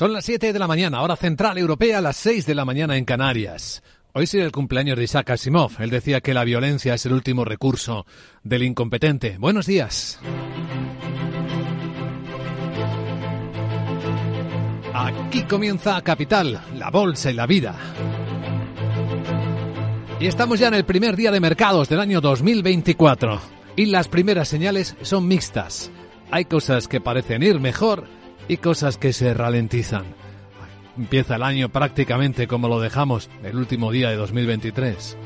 Son las 7 de la mañana, hora central europea, las 6 de la mañana en Canarias. Hoy sigue el cumpleaños de Isaac Asimov. Él decía que la violencia es el último recurso del incompetente. Buenos días. Aquí comienza Capital, la bolsa y la vida. Y estamos ya en el primer día de mercados del año 2024. Y las primeras señales son mixtas. Hay cosas que parecen ir mejor y cosas que se ralentizan. Empieza el año prácticamente como lo dejamos el último día de 2023.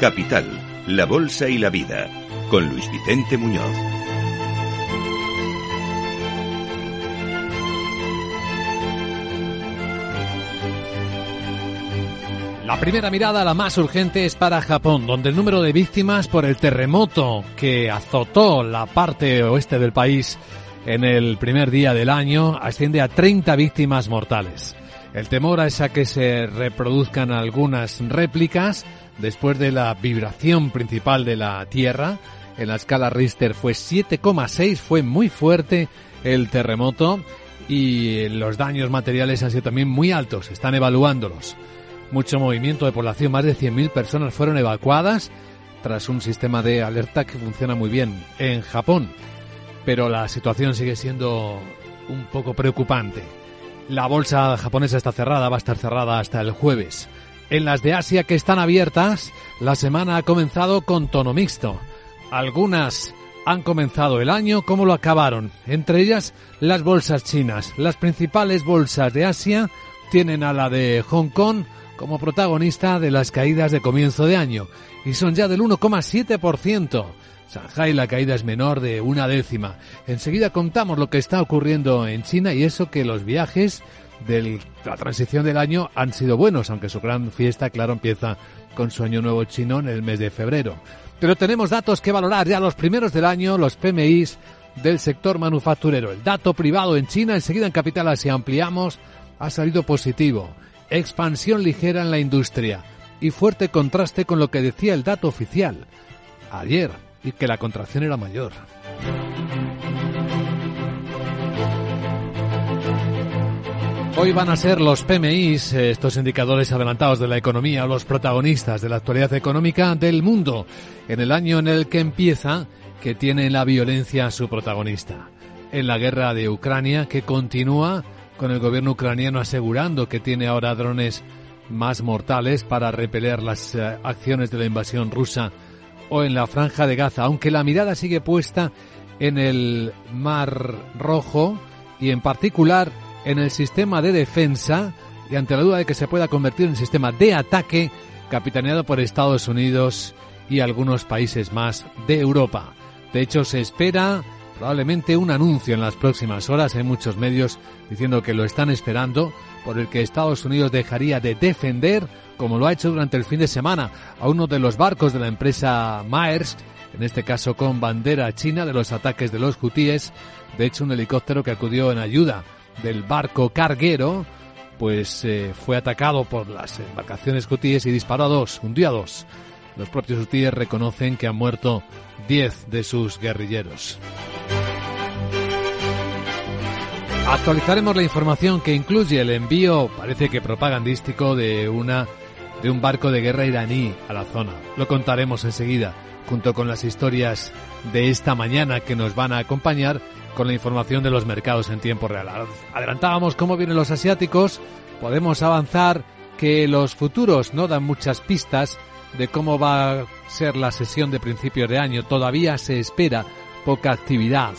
Capital, la Bolsa y la Vida, con Luis Vicente Muñoz. La primera mirada, la más urgente, es para Japón, donde el número de víctimas por el terremoto que azotó la parte oeste del país en el primer día del año asciende a 30 víctimas mortales. El temor es a que se reproduzcan algunas réplicas después de la vibración principal de la Tierra. En la escala Richter fue 7,6, fue muy fuerte el terremoto y los daños materiales han sido también muy altos, están evaluándolos. Mucho movimiento de población, más de 100.000 personas fueron evacuadas tras un sistema de alerta que funciona muy bien en Japón. Pero la situación sigue siendo un poco preocupante. La bolsa japonesa está cerrada, va a estar cerrada hasta el jueves. En las de Asia que están abiertas, la semana ha comenzado con tono mixto. Algunas han comenzado el año como lo acabaron, entre ellas las bolsas chinas. Las principales bolsas de Asia tienen a la de Hong Kong como protagonista de las caídas de comienzo de año y son ya del 1,7%. Shanghai la caída es menor de una décima. Enseguida contamos lo que está ocurriendo en China y eso que los viajes de la transición del año han sido buenos, aunque su gran fiesta, claro, empieza con su año nuevo chino en el mes de febrero. Pero tenemos datos que valorar ya los primeros del año, los PMIs del sector manufacturero. El dato privado en China, enseguida en Capital si ampliamos, ha salido positivo. Expansión ligera en la industria y fuerte contraste con lo que decía el dato oficial ayer y que la contracción era mayor. Hoy van a ser los PMIs, estos indicadores adelantados de la economía, los protagonistas de la actualidad económica del mundo, en el año en el que empieza, que tiene la violencia su protagonista. En la guerra de Ucrania, que continúa con el gobierno ucraniano asegurando que tiene ahora drones más mortales para repeler las eh, acciones de la invasión rusa o en la franja de Gaza, aunque la mirada sigue puesta en el Mar Rojo y en particular en el sistema de defensa y ante la duda de que se pueda convertir en sistema de ataque capitaneado por Estados Unidos y algunos países más de Europa. De hecho, se espera probablemente un anuncio en las próximas horas. Hay muchos medios diciendo que lo están esperando por el que Estados Unidos dejaría de defender, como lo ha hecho durante el fin de semana, a uno de los barcos de la empresa Maersk, en este caso con bandera china, de los ataques de los hutíes. De hecho, un helicóptero que acudió en ayuda del barco carguero, pues eh, fue atacado por las embarcaciones hutíes y disparó a dos, hundió a dos. Los propios hutíes reconocen que han muerto 10 de sus guerrilleros. Actualizaremos la información que incluye el envío, parece que propagandístico, de una de un barco de guerra iraní a la zona. Lo contaremos enseguida, junto con las historias de esta mañana que nos van a acompañar con la información de los mercados en tiempo real. Adelantábamos cómo vienen los asiáticos, podemos avanzar que los futuros no dan muchas pistas de cómo va a ser la sesión de principios de año. Todavía se espera poca actividad.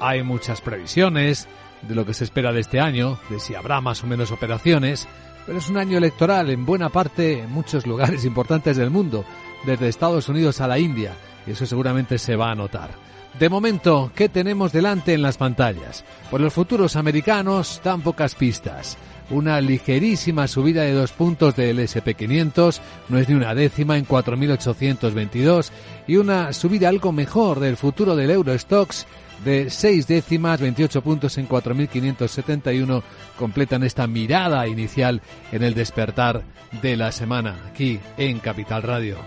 Hay muchas previsiones de lo que se espera de este año, de si habrá más o menos operaciones, pero es un año electoral en buena parte en muchos lugares importantes del mundo, desde Estados Unidos a la India, y eso seguramente se va a notar. De momento, ¿qué tenemos delante en las pantallas? Por los futuros americanos dan pocas pistas. Una ligerísima subida de dos puntos del SP500, no es ni una décima en 4.822, y una subida algo mejor del futuro del Eurostox de seis décimas, 28 puntos en 4.571, completan esta mirada inicial en el despertar de la semana, aquí en Capital Radio.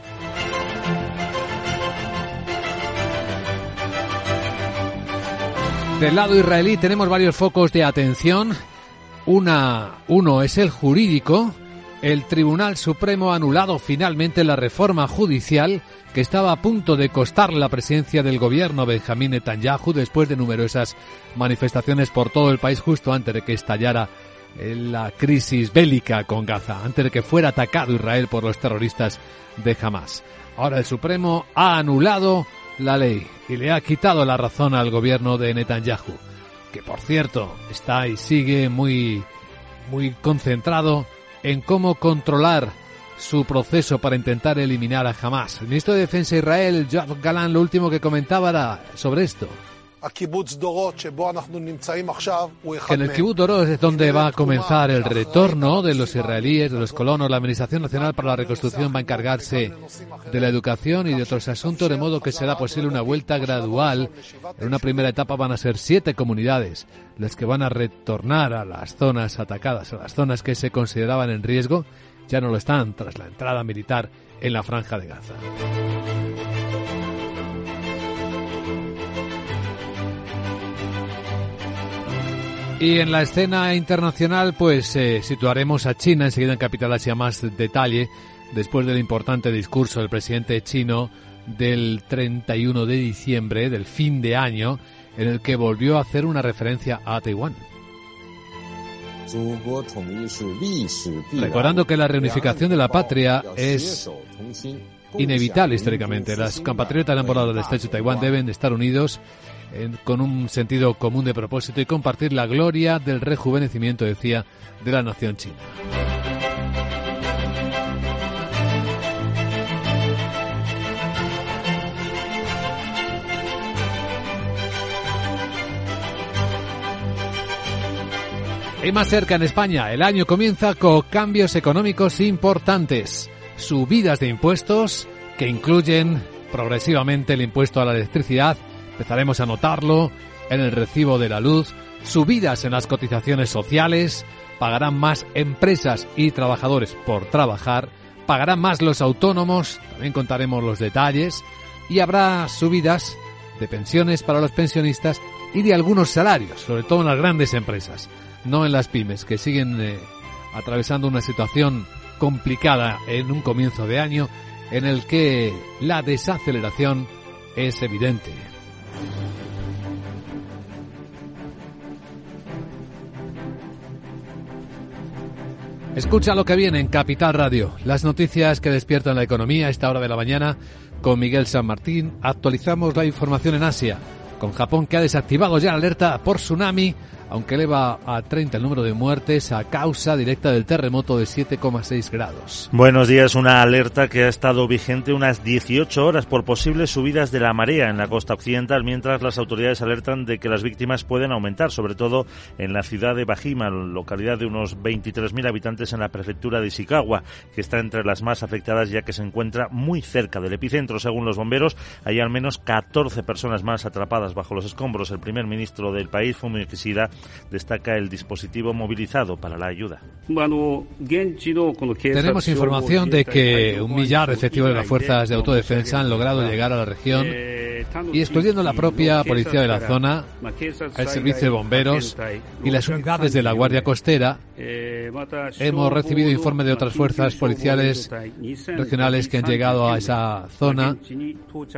Del lado israelí tenemos varios focos de atención. Una, uno es el jurídico. El Tribunal Supremo ha anulado finalmente la reforma judicial que estaba a punto de costar la presidencia del gobierno Benjamín Netanyahu después de numerosas manifestaciones por todo el país justo antes de que estallara la crisis bélica con Gaza, antes de que fuera atacado Israel por los terroristas de Hamas. Ahora el Supremo ha anulado la ley y le ha quitado la razón al gobierno de Netanyahu, que por cierto está y sigue muy, muy concentrado en cómo controlar su proceso para intentar eliminar a Hamas. El ministro de Defensa de Israel, Joab Galan, lo último que comentaba era sobre esto que en el kibbutz Dorot es donde va a comenzar el retorno de los israelíes, de los colonos. La Administración Nacional para la Reconstrucción va a encargarse de la educación y de otros asuntos, de modo que será posible una vuelta gradual. En una primera etapa van a ser siete comunidades las que van a retornar a las zonas atacadas, a las zonas que se consideraban en riesgo, ya no lo están tras la entrada militar en la franja de Gaza. Y en la escena internacional, pues eh, situaremos a China enseguida en Capital Asia más detalle, después del importante discurso del presidente chino del 31 de diciembre, del fin de año, en el que volvió a hacer una referencia a Taiwán. Recordando que la reunificación de la patria es inevitable históricamente. Las compatriotas enamoradas del estrecho de Taiwán deben estar unidos con un sentido común de propósito y compartir la gloria del rejuvenecimiento, decía, de la nación china. Y más cerca en España, el año comienza con cambios económicos importantes, subidas de impuestos que incluyen progresivamente el impuesto a la electricidad, Empezaremos a notarlo en el recibo de la luz, subidas en las cotizaciones sociales, pagarán más empresas y trabajadores por trabajar, pagarán más los autónomos, también contaremos los detalles, y habrá subidas de pensiones para los pensionistas y de algunos salarios, sobre todo en las grandes empresas, no en las pymes, que siguen eh, atravesando una situación complicada en un comienzo de año en el que la desaceleración es evidente. Escucha lo que viene en Capital Radio, las noticias que despiertan la economía a esta hora de la mañana con Miguel San Martín. Actualizamos la información en Asia, con Japón que ha desactivado ya la alerta por tsunami aunque eleva a 30 el número de muertes a causa directa del terremoto de 7,6 grados. Buenos días, una alerta que ha estado vigente unas 18 horas por posibles subidas de la marea en la costa occidental, mientras las autoridades alertan de que las víctimas pueden aumentar, sobre todo en la ciudad de Bajima, localidad de unos 23.000 habitantes en la prefectura de Ishikawa, que está entre las más afectadas ya que se encuentra muy cerca del epicentro. Según los bomberos, hay al menos 14 personas más atrapadas bajo los escombros. El primer ministro del país, Fumio Kishida, destaca el dispositivo movilizado para la ayuda. Tenemos información de que un millar de efectivos de las fuerzas de autodefensa han logrado llegar a la región y excluyendo la propia policía de la zona, el servicio de bomberos y las unidades de la Guardia Costera, hemos recibido informe de otras fuerzas policiales regionales que han llegado a esa zona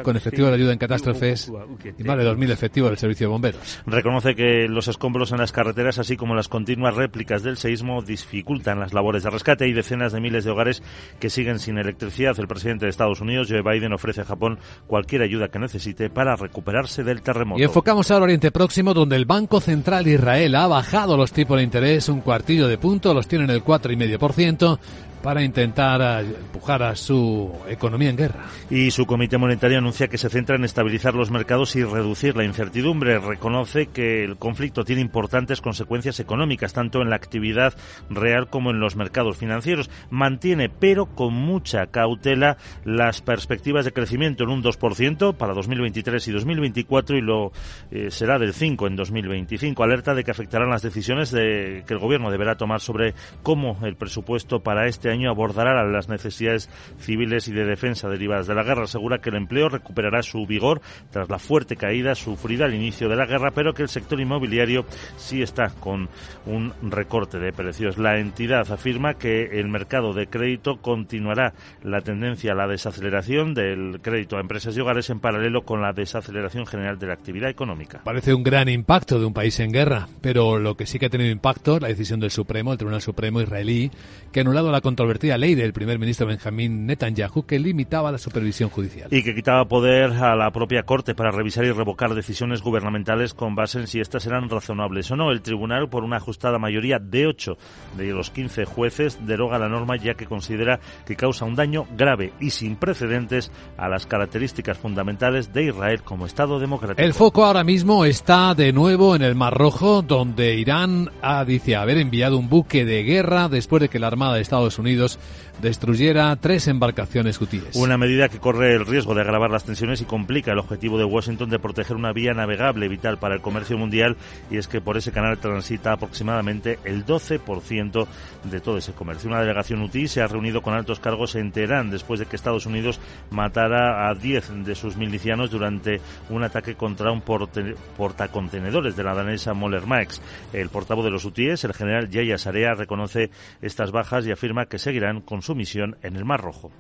con efectivos de ayuda en catástrofes y más de 2.000 efectivos del servicio de bomberos. Reconoce que los escombros en las carreteras, así como las continuas réplicas del seísmo, dificultan las labores de rescate y decenas de miles de hogares que siguen sin electricidad. El presidente de Estados Unidos, Joe Biden, ofrece a Japón cualquier ayuda que necesite para recuperarse del terremoto. Y enfocamos ahora Oriente Próximo, donde el Banco Central de Israel ha bajado los tipos de interés un cuartillo de punto, los tiene en el 4,5%, para intentar empujar a su economía en guerra. Y su Comité Monetario anuncia que se centra en estabilizar los mercados y reducir la incertidumbre. Reconoce que el conflicto tiene importantes consecuencias económicas, tanto en la actividad real como en los mercados financieros. Mantiene, pero con mucha cautela, las perspectivas de crecimiento en un 2% para 2023 y 2024 y lo eh, será del 5 en 2025. Alerta de que afectarán las decisiones de, que el Gobierno deberá tomar sobre cómo el presupuesto para este año año abordará las necesidades civiles y de defensa derivadas de la guerra. Asegura que el empleo recuperará su vigor tras la fuerte caída sufrida al inicio de la guerra, pero que el sector inmobiliario sí está con un recorte de precios. La entidad afirma que el mercado de crédito continuará la tendencia a la desaceleración del crédito a empresas y hogares en paralelo con la desaceleración general de la actividad económica. Parece un gran impacto de un país en guerra, pero lo que sí que ha tenido impacto la decisión del Supremo, el Tribunal Supremo israelí, que ha anulado la controvertida ley del primer ministro Benjamín Netanyahu que limitaba la supervisión judicial. Y que quitaba poder a la propia Corte para revisar y revocar decisiones gubernamentales con base en si éstas eran razonables o no. El tribunal, por una ajustada mayoría de 8 de los 15 jueces, deroga la norma ya que considera que causa un daño grave y sin precedentes a las características fundamentales de Israel como Estado democrático. El foco ahora mismo está de nuevo en el Mar Rojo, donde Irán ha, dice haber enviado un buque de guerra después de que la Armada de Estados Unidos Unidos destruyera tres embarcaciones hutíes. Una medida que corre el riesgo de agravar las tensiones y complica el objetivo de Washington de proteger una vía navegable vital para el comercio mundial y es que por ese canal transita aproximadamente el 12% de todo ese comercio. Una delegación hutí se ha reunido con altos cargos en Teherán después de que Estados Unidos matara a 10 de sus milicianos durante un ataque contra un portacontenedores de la danesa Moller Max. El portavoz de los hutíes, el general Yaya Sarea, reconoce estas bajas y afirma que seguirán con su misión en el Mar Rojo.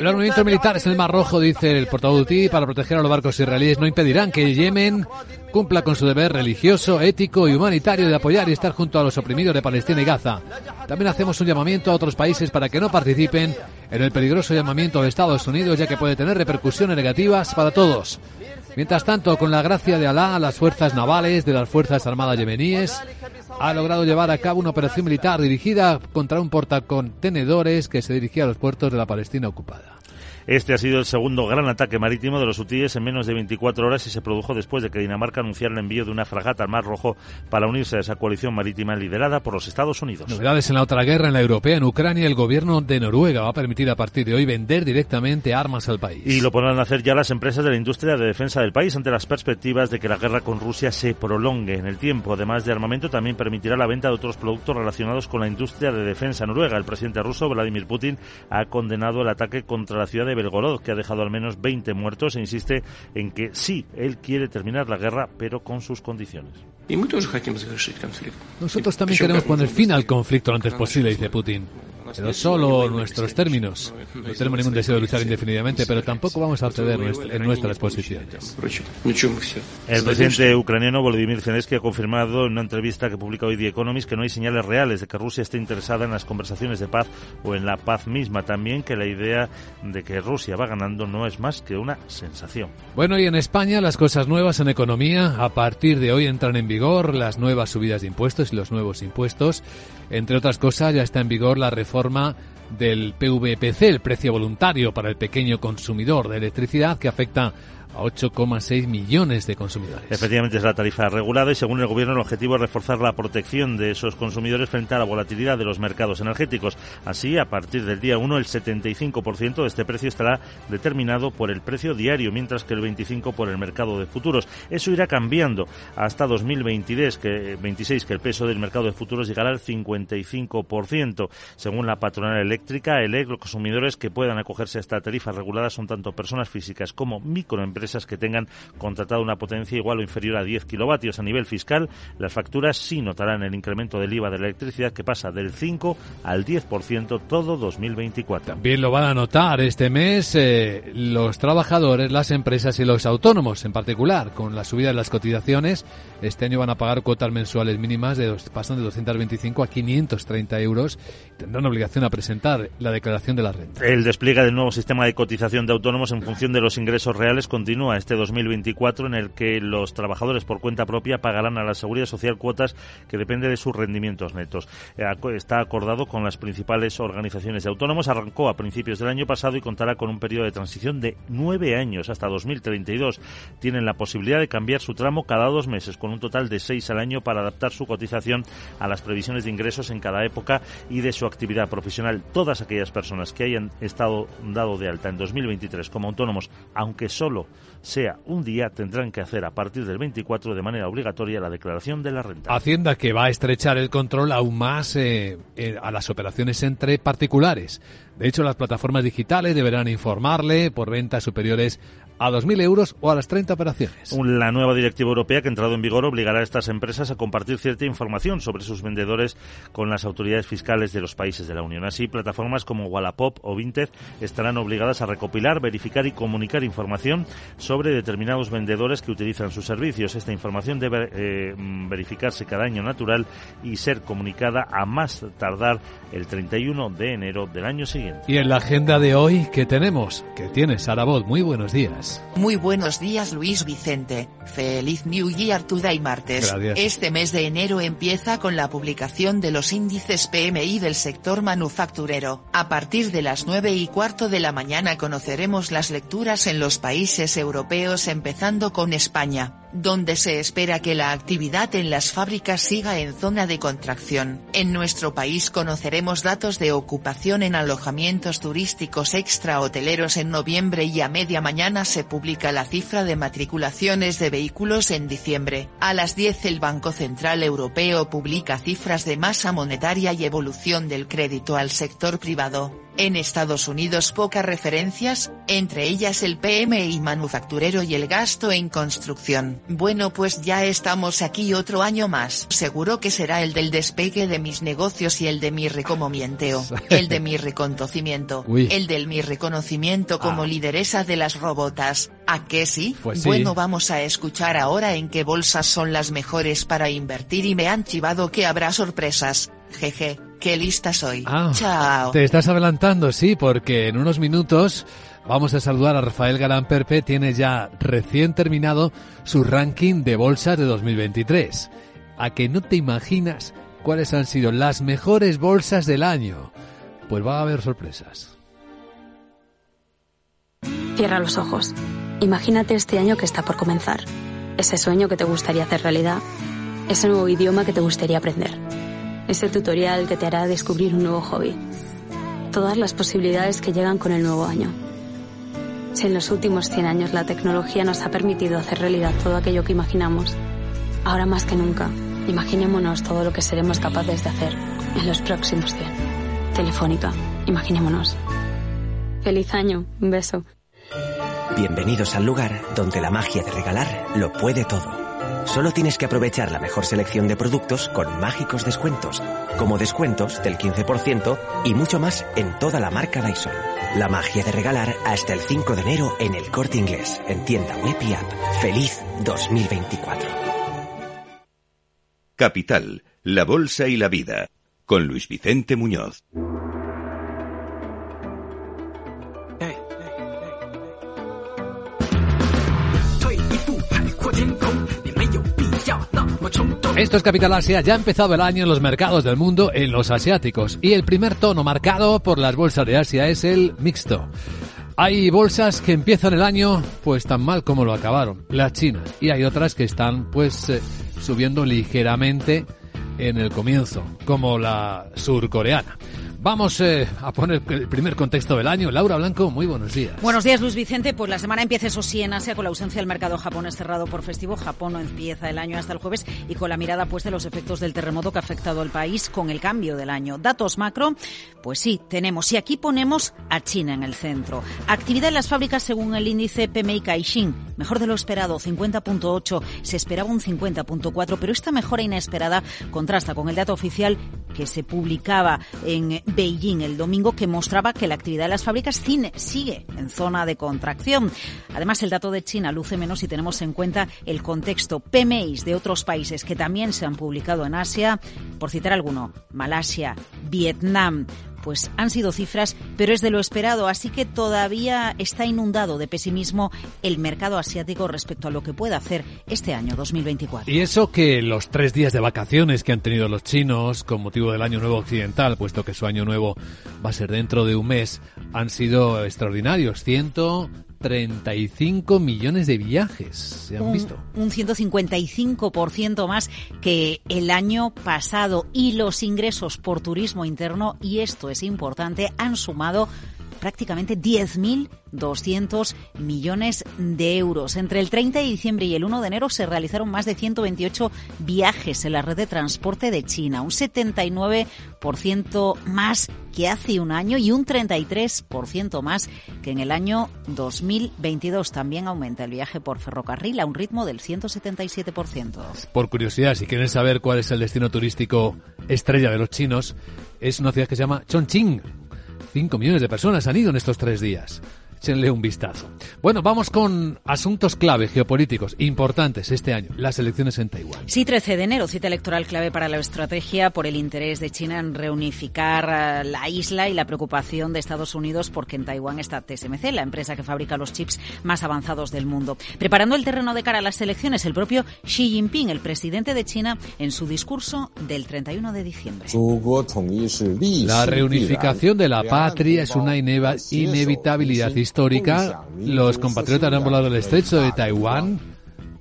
Los movimientos militares en el Mar Rojo, dice el portavoz UTI, para proteger a los barcos israelíes no impedirán que Yemen cumpla con su deber religioso, ético y humanitario de apoyar y estar junto a los oprimidos de Palestina y Gaza. También hacemos un llamamiento a otros países para que no participen en el peligroso llamamiento de Estados Unidos, ya que puede tener repercusiones negativas para todos. Mientras tanto, con la gracia de Alá, las fuerzas navales de las Fuerzas Armadas yemeníes ha logrado llevar a cabo una operación militar dirigida contra un portacontenedores que se dirigía a los puertos de la Palestina ocupada. Este ha sido el segundo gran ataque marítimo de los hutíes en menos de 24 horas y se produjo después de que Dinamarca anunciara el envío de una fragata al Mar Rojo para unirse a esa coalición marítima liderada por los Estados Unidos. Novedades en la otra guerra, en la europea, en Ucrania, el gobierno de Noruega va a permitir a partir de hoy vender directamente armas al país. Y lo podrán hacer ya las empresas de la industria de defensa del país ante las perspectivas de que la guerra con Rusia se prolongue en el tiempo. Además de armamento, también permitirá la venta de otros productos relacionados con la industria de defensa noruega. El presidente ruso, Vladimir Putin, ha condenado el ataque contra la ciudad de Belgorod, que ha dejado al menos 20 muertos e insiste en que sí, él quiere terminar la guerra, pero con sus condiciones. Nosotros también queremos poner fin al conflicto lo antes posible, dice Putin pero solo nuestros términos. No tenemos ningún deseo de luchar indefinidamente, pero tampoco vamos a ceder en nuestras posiciones. El presidente ucraniano Volodymyr Zelensky ha confirmado en una entrevista que publica hoy The Economist que no hay señales reales de que Rusia esté interesada en las conversaciones de paz o en la paz misma. También que la idea de que Rusia va ganando no es más que una sensación. Bueno, y en España las cosas nuevas en economía. A partir de hoy entran en vigor las nuevas subidas de impuestos y los nuevos impuestos. Entre otras cosas, ya está en vigor la reforma del PVPC, el precio voluntario para el pequeño consumidor de electricidad, que afecta a 8,6 millones de consumidores. Efectivamente es la tarifa regulada y según el gobierno el objetivo es reforzar la protección de esos consumidores frente a la volatilidad de los mercados energéticos. Así, a partir del día 1 el 75% de este precio estará determinado por el precio diario, mientras que el 25 por el mercado de futuros. Eso irá cambiando hasta 2026 que 26 que el peso del mercado de futuros llegará al 55%. Según la patronal eléctrica, el los consumidores que puedan acogerse a esta tarifa regulada son tanto personas físicas como microempresas empresas que tengan contratado una potencia igual o inferior a 10 kilovatios. A nivel fiscal, las facturas sí notarán el incremento del IVA de la electricidad que pasa del 5 al 10% todo 2024. También lo van a notar este mes eh, los trabajadores, las empresas y los autónomos en particular. Con la subida de las cotizaciones, este año van a pagar cuotas mensuales mínimas de dos, pasan de 225 a 530 euros. Tendrán obligación a presentar la declaración de la renta. El despliegue del nuevo sistema de cotización de autónomos en función de los ingresos reales continúa continúa este 2024 en el que los trabajadores por cuenta propia pagarán a la Seguridad Social cuotas que depende de sus rendimientos netos. Eh, está acordado con las principales organizaciones de autónomos. Arrancó a principios del año pasado y contará con un periodo de transición de nueve años hasta 2032. Tienen la posibilidad de cambiar su tramo cada dos meses con un total de seis al año para adaptar su cotización a las previsiones de ingresos en cada época y de su actividad profesional. Todas aquellas personas que hayan estado dado de alta en 2023 como autónomos, aunque solo sea un día, tendrán que hacer a partir del 24 de manera obligatoria la declaración de la renta. Hacienda que va a estrechar el control aún más eh, eh, a las operaciones entre particulares. De hecho, las plataformas digitales deberán informarle por ventas superiores a 2.000 euros o a las 30 operaciones. La nueva directiva europea que ha entrado en vigor obligará a estas empresas a compartir cierta información sobre sus vendedores con las autoridades fiscales de los países de la Unión. Así, plataformas como Wallapop o Vinted estarán obligadas a recopilar, verificar y comunicar información sobre determinados vendedores que utilizan sus servicios. Esta información debe eh, verificarse cada año natural y ser comunicada a más tardar el 31 de enero del año siguiente. Y en la agenda de hoy, ¿qué tenemos? ¿Qué tienes, Sarabot? Muy buenos días. Muy buenos días Luis Vicente, feliz New Year Today martes. Este mes de enero empieza con la publicación de los índices PMI del sector manufacturero. A partir de las 9 y cuarto de la mañana conoceremos las lecturas en los países europeos empezando con España donde se espera que la actividad en las fábricas siga en zona de contracción. En nuestro país conoceremos datos de ocupación en alojamientos turísticos extra hoteleros en noviembre y a media mañana se publica la cifra de matriculaciones de vehículos en diciembre. A las 10 el Banco Central Europeo publica cifras de masa monetaria y evolución del crédito al sector privado. En Estados Unidos pocas referencias, entre ellas el PMI manufacturero y el gasto en construcción. Bueno pues ya estamos aquí otro año más. Seguro que será el del despegue de mis negocios y el de mi recomomienteo. El de mi reconocimiento. El del mi reconocimiento como ah. lideresa de las robotas. ¿A qué pues sí? Bueno vamos a escuchar ahora en qué bolsas son las mejores para invertir y me han chivado que habrá sorpresas. Jeje. Qué lista soy. Ah, Chao. Te estás adelantando, sí, porque en unos minutos vamos a saludar a Rafael Galán Perpe. Tiene ya recién terminado su ranking de bolsas de 2023. A que no te imaginas cuáles han sido las mejores bolsas del año. Pues va a haber sorpresas. Cierra los ojos. Imagínate este año que está por comenzar. Ese sueño que te gustaría hacer realidad. Ese nuevo idioma que te gustaría aprender ese tutorial que te hará descubrir un nuevo hobby. Todas las posibilidades que llegan con el nuevo año. Si en los últimos 100 años la tecnología nos ha permitido hacer realidad todo aquello que imaginamos, ahora más que nunca, imaginémonos todo lo que seremos capaces de hacer en los próximos 100. Telefónica, imaginémonos. Feliz año, un beso. Bienvenidos al lugar donde la magia de regalar lo puede todo. Solo tienes que aprovechar la mejor selección de productos con mágicos descuentos, como descuentos del 15% y mucho más en toda la marca Dyson. La magia de regalar hasta el 5 de enero en el corte inglés, en tienda web y app. ¡Feliz 2024! Capital, la Bolsa y la Vida, con Luis Vicente Muñoz. Esto es Capital Asia, ya ha empezado el año en los mercados del mundo, en los asiáticos, y el primer tono marcado por las bolsas de Asia es el mixto. Hay bolsas que empiezan el año pues tan mal como lo acabaron, las chinas, y hay otras que están pues eh, subiendo ligeramente en el comienzo, como la surcoreana. Vamos eh, a poner el primer contexto del año. Laura Blanco, muy buenos días. Buenos días, Luis Vicente. Pues la semana empieza, eso sí, en Asia, con la ausencia del mercado japonés cerrado por festivo. Japón no empieza el año hasta el jueves y con la mirada puesta en los efectos del terremoto que ha afectado al país con el cambio del año. Datos macro, pues sí, tenemos. Y aquí ponemos a China en el centro. Actividad en las fábricas según el índice PMI Caixin. Mejor de lo esperado, 50.8. Se esperaba un 50.4, pero esta mejora inesperada contrasta con el dato oficial que se publicaba en Beijing el domingo que mostraba que la actividad de las fábricas cine sigue en zona de contracción. Además, el dato de China luce menos si tenemos en cuenta el contexto PMIs de otros países que también se han publicado en Asia, por citar alguno, Malasia, Vietnam, pues han sido cifras, pero es de lo esperado, así que todavía está inundado de pesimismo el mercado asiático respecto a lo que puede hacer este año 2024. Y eso que los tres días de vacaciones que han tenido los chinos con motivo del Año Nuevo Occidental, puesto que su Año Nuevo va a ser dentro de un mes, han sido extraordinarios. 135 millones de viajes se han visto. Un 155% más que el año pasado y los ingresos por turismo interno, y esto es importante, han sumado prácticamente 10.200 millones de euros. Entre el 30 de diciembre y el 1 de enero se realizaron más de 128 viajes en la red de transporte de China, un 79% más que hace un año y un 33% más que en el año 2022. También aumenta el viaje por ferrocarril a un ritmo del 177%. Por curiosidad, si quieren saber cuál es el destino turístico estrella de los chinos, es una ciudad que se llama Chongqing 5 millones de personas han ido en estos tres días échenle un vistazo. Bueno, vamos con asuntos clave geopolíticos importantes este año, las elecciones en Taiwán. Sí, 13 de enero, cita electoral clave para la estrategia por el interés de China en reunificar eh, la isla y la preocupación de Estados Unidos porque en Taiwán está TSMC, la empresa que fabrica los chips más avanzados del mundo. Preparando el terreno de cara a las elecciones, el propio Xi Jinping, el presidente de China, en su discurso del 31 de diciembre. La reunificación de la patria es una inevitabilidad histórica histórica, los compatriotas han volado el estrecho de Taiwán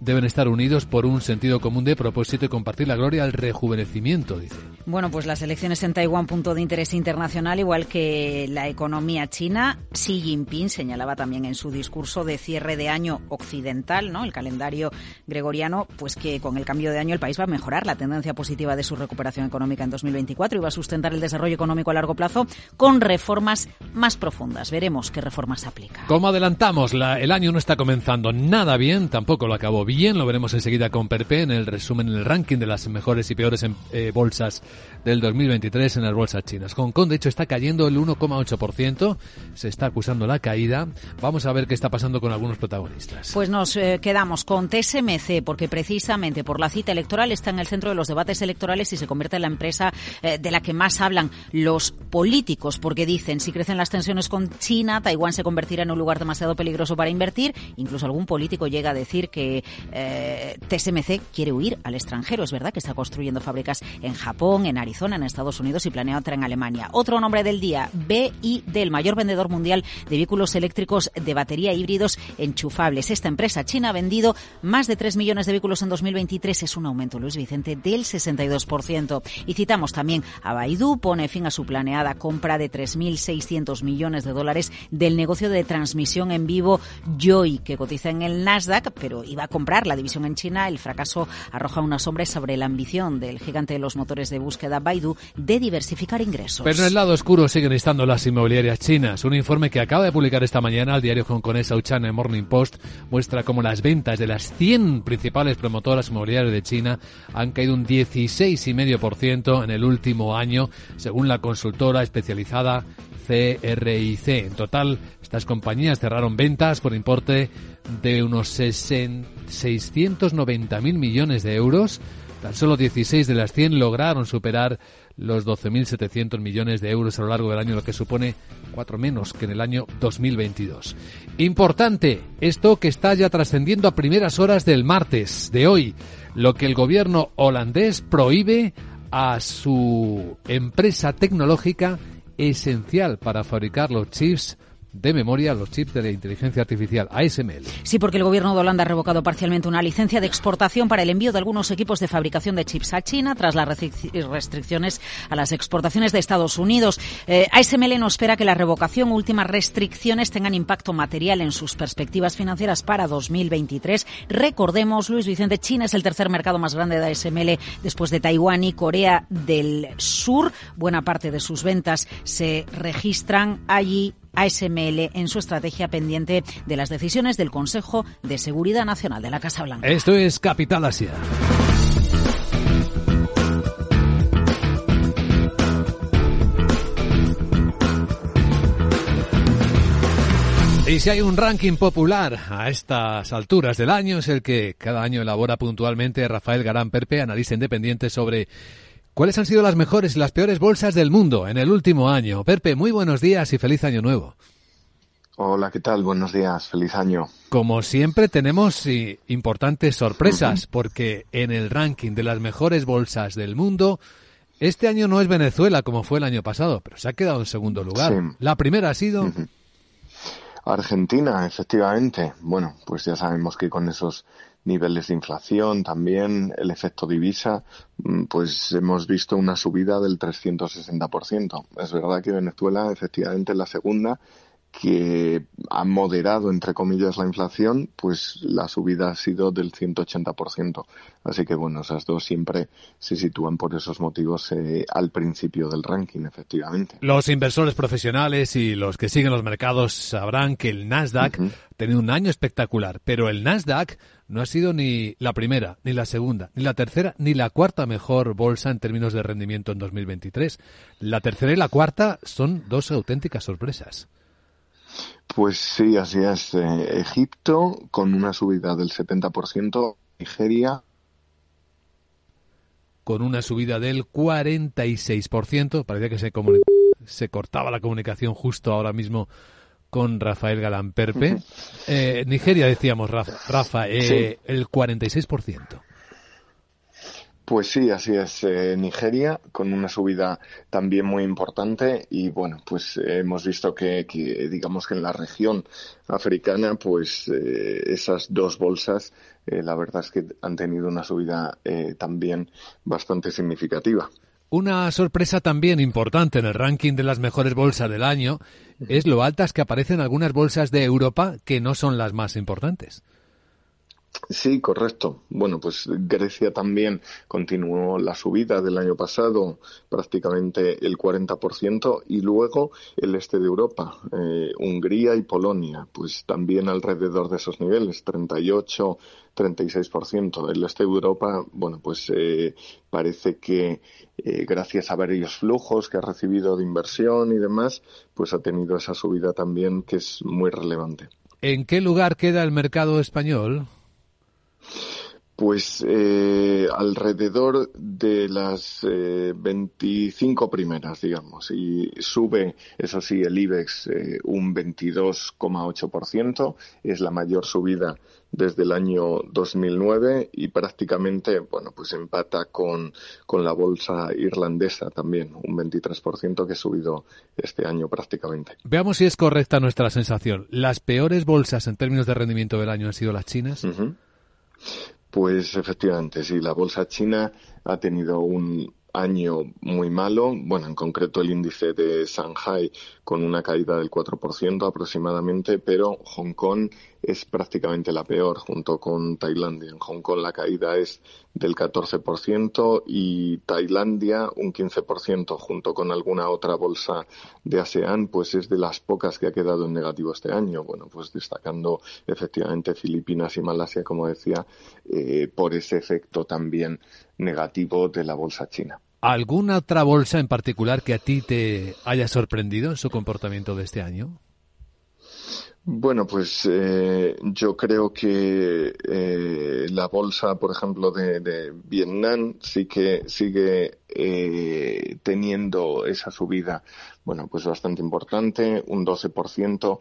deben estar unidos por un sentido común de propósito y compartir la gloria al rejuvenecimiento, dice. Bueno, pues las elecciones en Taiwán, punto de interés internacional, igual que la economía china. Xi Jinping señalaba también en su discurso de cierre de año occidental, ¿no? El calendario gregoriano, pues que con el cambio de año el país va a mejorar la tendencia positiva de su recuperación económica en 2024 y va a sustentar el desarrollo económico a largo plazo con reformas más profundas. Veremos qué reformas aplica. Como adelantamos, la, el año no está comenzando nada bien, tampoco lo acabó bien, lo veremos enseguida con Perpe en el resumen, en el ranking de las mejores y peores em, eh, bolsas del 2023 en las bolsas chinas. Hong Kong, de hecho, está cayendo el 1,8%, se está acusando la caída. Vamos a ver qué está pasando con algunos protagonistas. Pues nos eh, quedamos con TSMC, porque precisamente por la cita electoral está en el centro de los debates electorales y se convierte en la empresa eh, de la que más hablan los políticos, porque dicen, si crecen las tensiones con China, Taiwán se convertirá en un lugar demasiado peligroso para invertir. Incluso algún político llega a decir que eh, TSMC quiere huir al extranjero. Es verdad que está construyendo fábricas en Japón, en Arizona, zona en Estados Unidos y planea otra en Alemania. Otro nombre del día, BID, el mayor vendedor mundial de vehículos eléctricos de batería híbridos enchufables. Esta empresa china ha vendido más de 3 millones de vehículos en 2023. Es un aumento, Luis Vicente, del 62%. Y citamos también a Baidu, pone fin a su planeada compra de 3.600 millones de dólares del negocio de transmisión en vivo Joy, que cotiza en el Nasdaq, pero iba a comprar la división en China. El fracaso arroja una sombra sobre la ambición del gigante de los motores de búsqueda Baidu de diversificar ingresos. Pero en el lado oscuro siguen estando las inmobiliarias chinas. Un informe que acaba de publicar esta mañana el diario hongkonés China Morning Post muestra cómo las ventas de las 100 principales promotoras inmobiliarias de China han caído un 16,5% en el último año, según la consultora especializada CRIC. En total, estas compañías cerraron ventas por importe de unos 690.000 millones de euros Tan solo 16 de las 100 lograron superar los 12.700 millones de euros a lo largo del año, lo que supone cuatro menos que en el año 2022. Importante, esto que está ya trascendiendo a primeras horas del martes de hoy, lo que el gobierno holandés prohíbe a su empresa tecnológica esencial para fabricar los chips de memoria los chips de la inteligencia artificial, ASML. Sí, porque el gobierno de Holanda ha revocado parcialmente una licencia de exportación para el envío de algunos equipos de fabricación de chips a China tras las restricciones a las exportaciones de Estados Unidos. Eh, ASML no espera que la revocación últimas restricciones tengan impacto material en sus perspectivas financieras para 2023. Recordemos, Luis Vicente, China es el tercer mercado más grande de ASML después de Taiwán y Corea del Sur. Buena parte de sus ventas se registran allí ASML en su estrategia pendiente de las decisiones del Consejo de Seguridad Nacional de la Casa Blanca. Esto es Capital Asia. Y si hay un ranking popular a estas alturas del año, es el que cada año elabora puntualmente Rafael Garán Perpe, analista independiente sobre ¿Cuáles han sido las mejores y las peores bolsas del mundo en el último año? Perpe, muy buenos días y feliz año nuevo. Hola, ¿qué tal? Buenos días, feliz año. Como siempre tenemos importantes sorpresas porque en el ranking de las mejores bolsas del mundo, este año no es Venezuela como fue el año pasado, pero se ha quedado en segundo lugar. La primera ha sido... Argentina, efectivamente. Bueno, pues ya sabemos que con esos niveles de inflación, también el efecto divisa, mm, pues hemos visto una subida del 360%. Es verdad que Venezuela efectivamente es la segunda que ha moderado, entre comillas, la inflación, pues la subida ha sido del 180%. Así que, bueno, esas dos siempre se sitúan por esos motivos eh, al principio del ranking, efectivamente. Los inversores profesionales y los que siguen los mercados sabrán que el Nasdaq ha tenido un año espectacular, pero el Nasdaq no ha sido ni la primera, ni la segunda, ni la tercera, ni la cuarta mejor bolsa en términos de rendimiento en 2023. La tercera y la cuarta son dos auténticas sorpresas. Pues sí, así es. Eh, Egipto con una subida del 70%, Nigeria con una subida del 46%. Parecía que se, se cortaba la comunicación justo ahora mismo con Rafael Galán Perpe. Eh, Nigeria, decíamos, Rafa, Rafa eh, el 46%. Pues sí, así es. Eh, Nigeria con una subida también muy importante y bueno, pues hemos visto que, digamos que en la región africana, pues eh, esas dos bolsas, eh, la verdad es que han tenido una subida también bastante significativa. Una sorpresa también importante en el ranking de las mejores bolsas del año es lo altas que aparecen algunas bolsas de Europa que no son las más importantes. Sí, correcto. Bueno, pues Grecia también continuó la subida del año pasado, prácticamente el 40%, y luego el este de Europa, eh, Hungría y Polonia, pues también alrededor de esos niveles, 38, 36%. El este de Europa, bueno, pues eh, parece que eh, gracias a varios flujos que ha recibido de inversión y demás, pues ha tenido esa subida también que es muy relevante. ¿En qué lugar queda el mercado español? Pues eh, alrededor de las eh, 25 primeras, digamos, y sube, eso sí, el IBEX eh, un 22,8%, es la mayor subida desde el año 2009 y prácticamente, bueno, pues empata con, con la bolsa irlandesa también, un 23% que ha subido este año prácticamente. Veamos si es correcta nuestra sensación. ¿Las peores bolsas en términos de rendimiento del año han sido las chinas? Pues efectivamente, sí, la bolsa china ha tenido un año muy malo, bueno, en concreto el índice de Shanghai con una caída del 4% aproximadamente, pero Hong Kong es prácticamente la peor junto con Tailandia. En Hong Kong la caída es del 14% y Tailandia un 15% junto con alguna otra bolsa de ASEAN, pues es de las pocas que ha quedado en negativo este año. Bueno, pues destacando efectivamente Filipinas y Malasia, como decía, eh, por ese efecto también negativo de la bolsa china. ¿Alguna otra bolsa en particular que a ti te haya sorprendido en su comportamiento de este año? Bueno, pues eh, yo creo que eh, la bolsa, por ejemplo, de, Vietnam sí que sigue eh, teniendo esa subida, bueno, pues bastante importante, un 12%.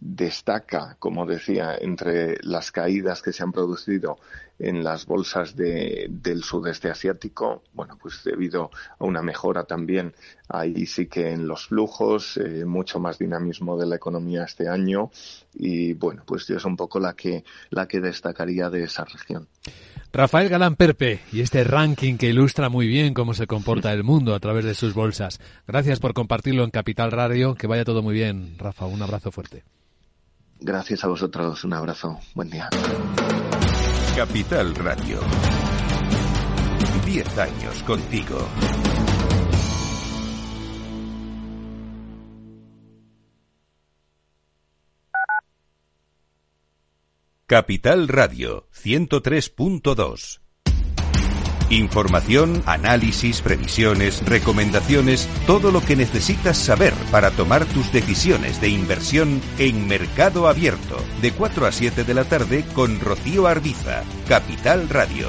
Destaca, como decía, entre las caídas que se han producido en las bolsas de, del sudeste asiático, bueno, pues debido a una mejora también ahí sí que en los flujos, eh, mucho más dinamismo de la economía este año y bueno, pues es un poco la que, la que destacaría de esa región. Rafael Galán Perpe y este ranking que ilustra muy bien cómo se comporta el mundo a través de sus bolsas. Gracias por compartirlo en Capital Radio. Que vaya todo muy bien, Rafa. Un abrazo fuerte. Gracias a vosotros. Un abrazo. Buen día. Capital Radio. Diez años contigo. Capital Radio 103.2. Información, análisis, previsiones, recomendaciones, todo lo que necesitas saber para tomar tus decisiones de inversión en Mercado Abierto, de 4 a 7 de la tarde con Rocío Arbiza, Capital Radio.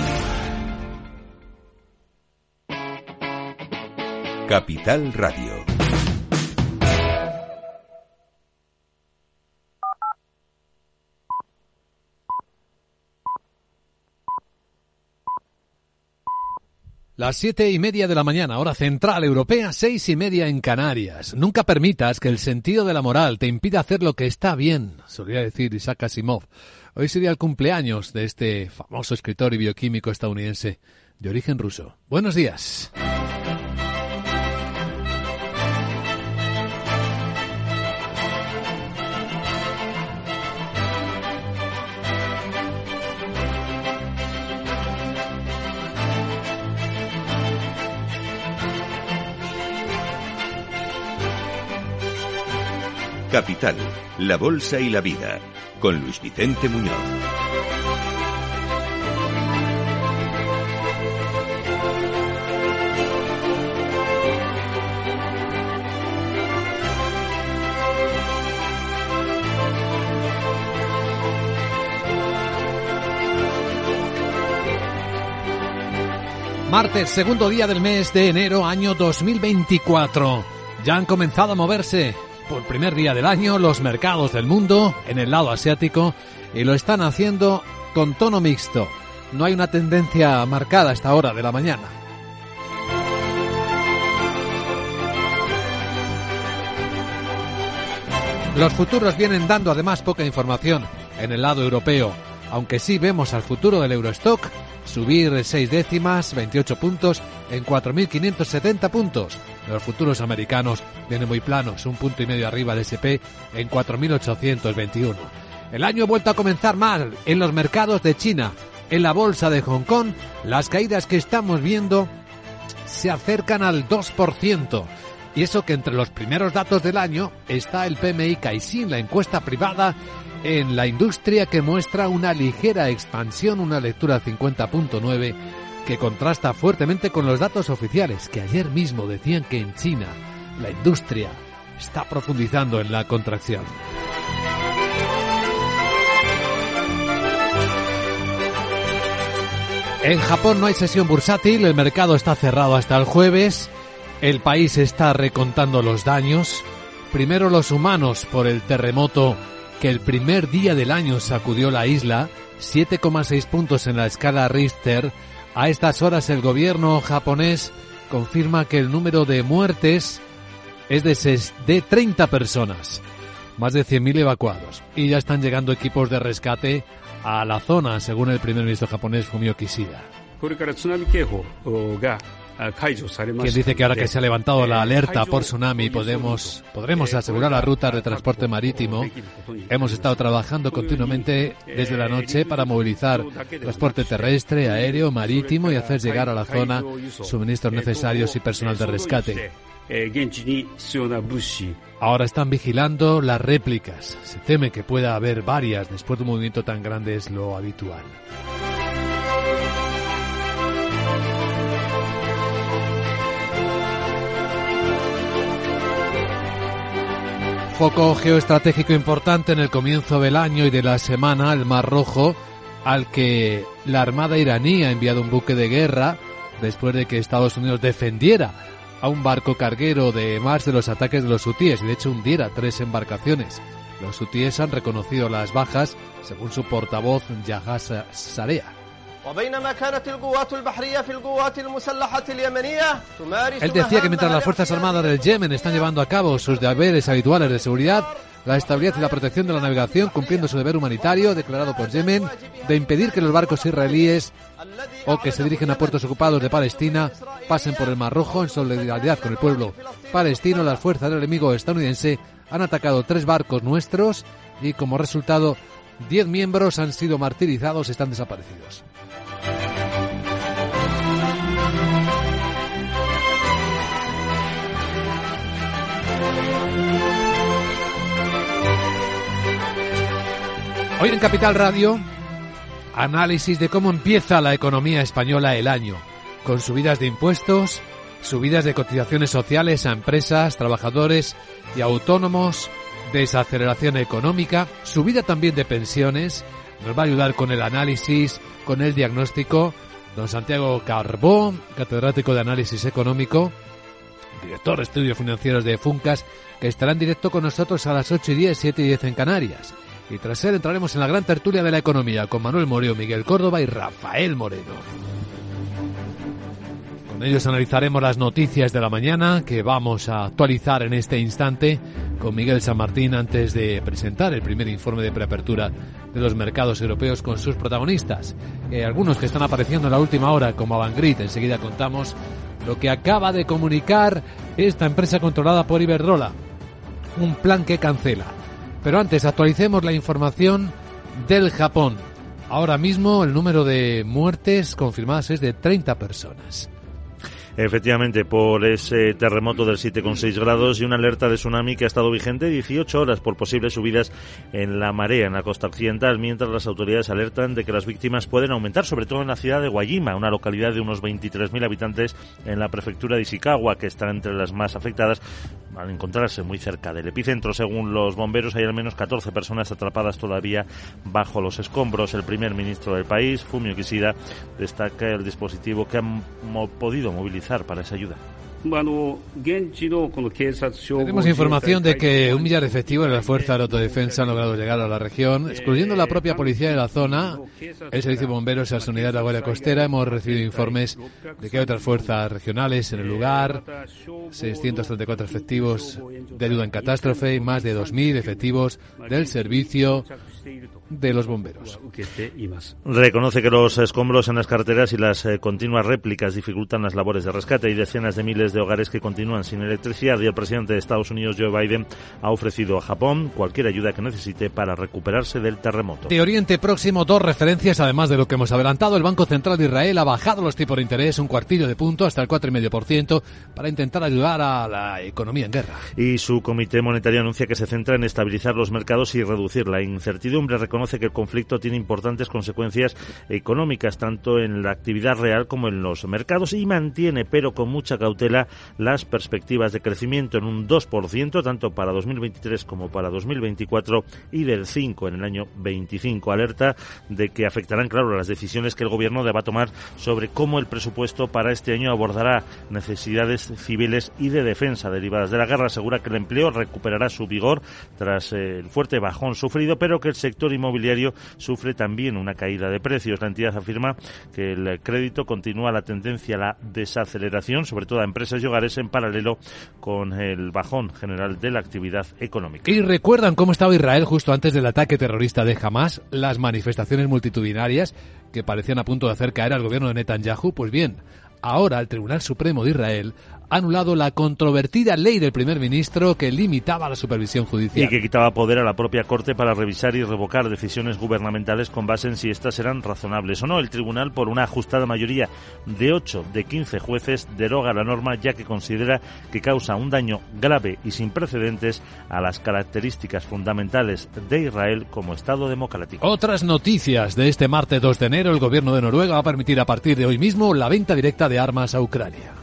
Capital Radio. Las siete y media de la mañana, hora central europea, seis y media en Canarias. Nunca permitas que el sentido de la moral te impida hacer lo que está bien, solía decir Isaac Asimov. Hoy sería el cumpleaños de este famoso escritor y bioquímico estadounidense de origen ruso. Buenos días. Capital, la Bolsa y la Vida, con Luis Vicente Muñoz. Martes, segundo día del mes de enero, año 2024. Ya han comenzado a moverse por primer día del año los mercados del mundo en el lado asiático y lo están haciendo con tono mixto. No hay una tendencia marcada a esta hora de la mañana. Los futuros vienen dando además poca información en el lado europeo, aunque sí vemos al futuro del Eurostock subir seis décimas, 28 puntos, en 4.570 puntos. Los futuros americanos vienen muy planos, un punto y medio arriba del SP en 4.821. El año ha vuelto a comenzar mal en los mercados de China. En la bolsa de Hong Kong, las caídas que estamos viendo se acercan al 2%. Y eso que entre los primeros datos del año está el PMI Caixin, la encuesta privada en la industria que muestra una ligera expansión, una lectura 50.9 que contrasta fuertemente con los datos oficiales que ayer mismo decían que en China la industria está profundizando en la contracción. En Japón no hay sesión bursátil, el mercado está cerrado hasta el jueves, el país está recontando los daños, primero los humanos por el terremoto que el primer día del año sacudió la isla, 7,6 puntos en la escala Richter. A estas horas el gobierno japonés confirma que el número de muertes es de, de 30 personas, más de 100.000 evacuados. Y ya están llegando equipos de rescate a la zona, según el primer ministro japonés Fumio Kishida. Quien dice que ahora que se ha levantado la alerta por tsunami podemos, podremos asegurar las rutas de transporte marítimo. Hemos estado trabajando continuamente desde la noche para movilizar transporte terrestre, aéreo, marítimo y hacer llegar a la zona suministros necesarios y personal de rescate. Ahora están vigilando las réplicas. Se teme que pueda haber varias después de un movimiento tan grande es lo habitual. Foco geoestratégico importante en el comienzo del año y de la semana, el Mar Rojo, al que la Armada iraní ha enviado un buque de guerra después de que Estados Unidos defendiera a un barco carguero de más de los ataques de los hutíes de hecho hundiera tres embarcaciones. Los hutíes han reconocido las bajas, según su portavoz Yahaz Sarea. Él decía que mientras las Fuerzas Armadas del Yemen están llevando a cabo sus deberes habituales de seguridad, la estabilidad y la protección de la navegación, cumpliendo su deber humanitario declarado por Yemen, de impedir que los barcos israelíes o que se dirigen a puertos ocupados de Palestina pasen por el Mar Rojo en solidaridad con el pueblo palestino, las fuerzas del enemigo estadounidense han atacado tres barcos nuestros y como resultado diez miembros han sido martirizados y están desaparecidos. Hoy en Capital Radio, análisis de cómo empieza la economía española el año, con subidas de impuestos, subidas de cotizaciones sociales a empresas, trabajadores y autónomos, desaceleración económica, subida también de pensiones. Nos va a ayudar con el análisis, con el diagnóstico, don Santiago Carbó, catedrático de análisis económico, director de estudios financieros de Funcas, que estará en directo con nosotros a las 8 y 10, 7 y 10 en Canarias. Y tras él entraremos en la gran tertulia de la economía con Manuel Moreo, Miguel Córdoba y Rafael Moreno. Con ellos analizaremos las noticias de la mañana que vamos a actualizar en este instante con Miguel San Martín antes de presentar el primer informe de preapertura de los mercados europeos con sus protagonistas. Eh, algunos que están apareciendo en la última hora como Avangrid. Enseguida contamos lo que acaba de comunicar esta empresa controlada por Iberdrola. Un plan que cancela pero antes actualicemos la información del Japón. Ahora mismo el número de muertes confirmadas es de 30 personas. Efectivamente, por ese terremoto del 7,6 grados y una alerta de tsunami que ha estado vigente 18 horas por posibles subidas en la marea en la costa occidental, mientras las autoridades alertan de que las víctimas pueden aumentar, sobre todo en la ciudad de Guayima, una localidad de unos 23.000 habitantes en la prefectura de Ishikawa, que está entre las más afectadas, al encontrarse muy cerca del epicentro. Según los bomberos, hay al menos 14 personas atrapadas todavía bajo los escombros. El primer ministro del país, Fumio Kishida, destaca el dispositivo que han podido movilizar para esa ayuda. Tenemos información de que un millar de efectivos de la Fuerza de Autodefensa han logrado llegar a la región, excluyendo la propia policía de la zona, el Servicio de Bomberos y las unidades de la Guardia Costera. Hemos recibido informes de que hay otras fuerzas regionales en el lugar, 634 efectivos de ayuda en catástrofe y más de 2.000 efectivos del servicio de los bomberos. Reconoce que los escombros en las carreteras y las eh, continuas réplicas dificultan las labores de rescate y decenas de miles de hogares que continúan sin electricidad y el presidente de Estados Unidos, Joe Biden, ha ofrecido a Japón cualquier ayuda que necesite para recuperarse del terremoto. De Oriente Próximo, dos referencias, además de lo que hemos adelantado. El Banco Central de Israel ha bajado los tipos de interés un cuartillo de punto hasta el 4,5% para intentar ayudar a la economía en guerra. Y su Comité Monetario anuncia que se centra en estabilizar los mercados y reducir la incertidumbre. Reconoce que el conflicto tiene importantes consecuencias económicas, tanto en la actividad real como en los mercados, y mantiene, pero con mucha cautela, las perspectivas de crecimiento en un 2%, tanto para 2023 como para 2024, y del 5% en el año 25. Alerta de que afectarán, claro, las decisiones que el Gobierno deba tomar sobre cómo el presupuesto para este año abordará necesidades civiles y de defensa derivadas de la guerra. Asegura que el empleo recuperará su vigor tras el fuerte bajón sufrido, pero que el sector inmobiliario sufre también una caída de precios. La entidad afirma que el crédito continúa la tendencia a la desaceleración, sobre todo a empresas y hogares, en paralelo con el bajón general de la actividad económica. Y recuerdan cómo estaba Israel justo antes del ataque terrorista de Hamas, las manifestaciones multitudinarias que parecían a punto de hacer caer al gobierno de Netanyahu. Pues bien, ahora el Tribunal Supremo de Israel ha anulado la controvertida ley del primer ministro que limitaba la supervisión judicial. Y que quitaba poder a la propia Corte para revisar y revocar decisiones gubernamentales con base en si éstas eran razonables o no. El tribunal, por una ajustada mayoría de 8 de 15 jueces, deroga la norma ya que considera que causa un daño grave y sin precedentes a las características fundamentales de Israel como Estado democrático. Otras noticias de este martes 2 de enero, el gobierno de Noruega va a permitir a partir de hoy mismo la venta directa de armas a Ucrania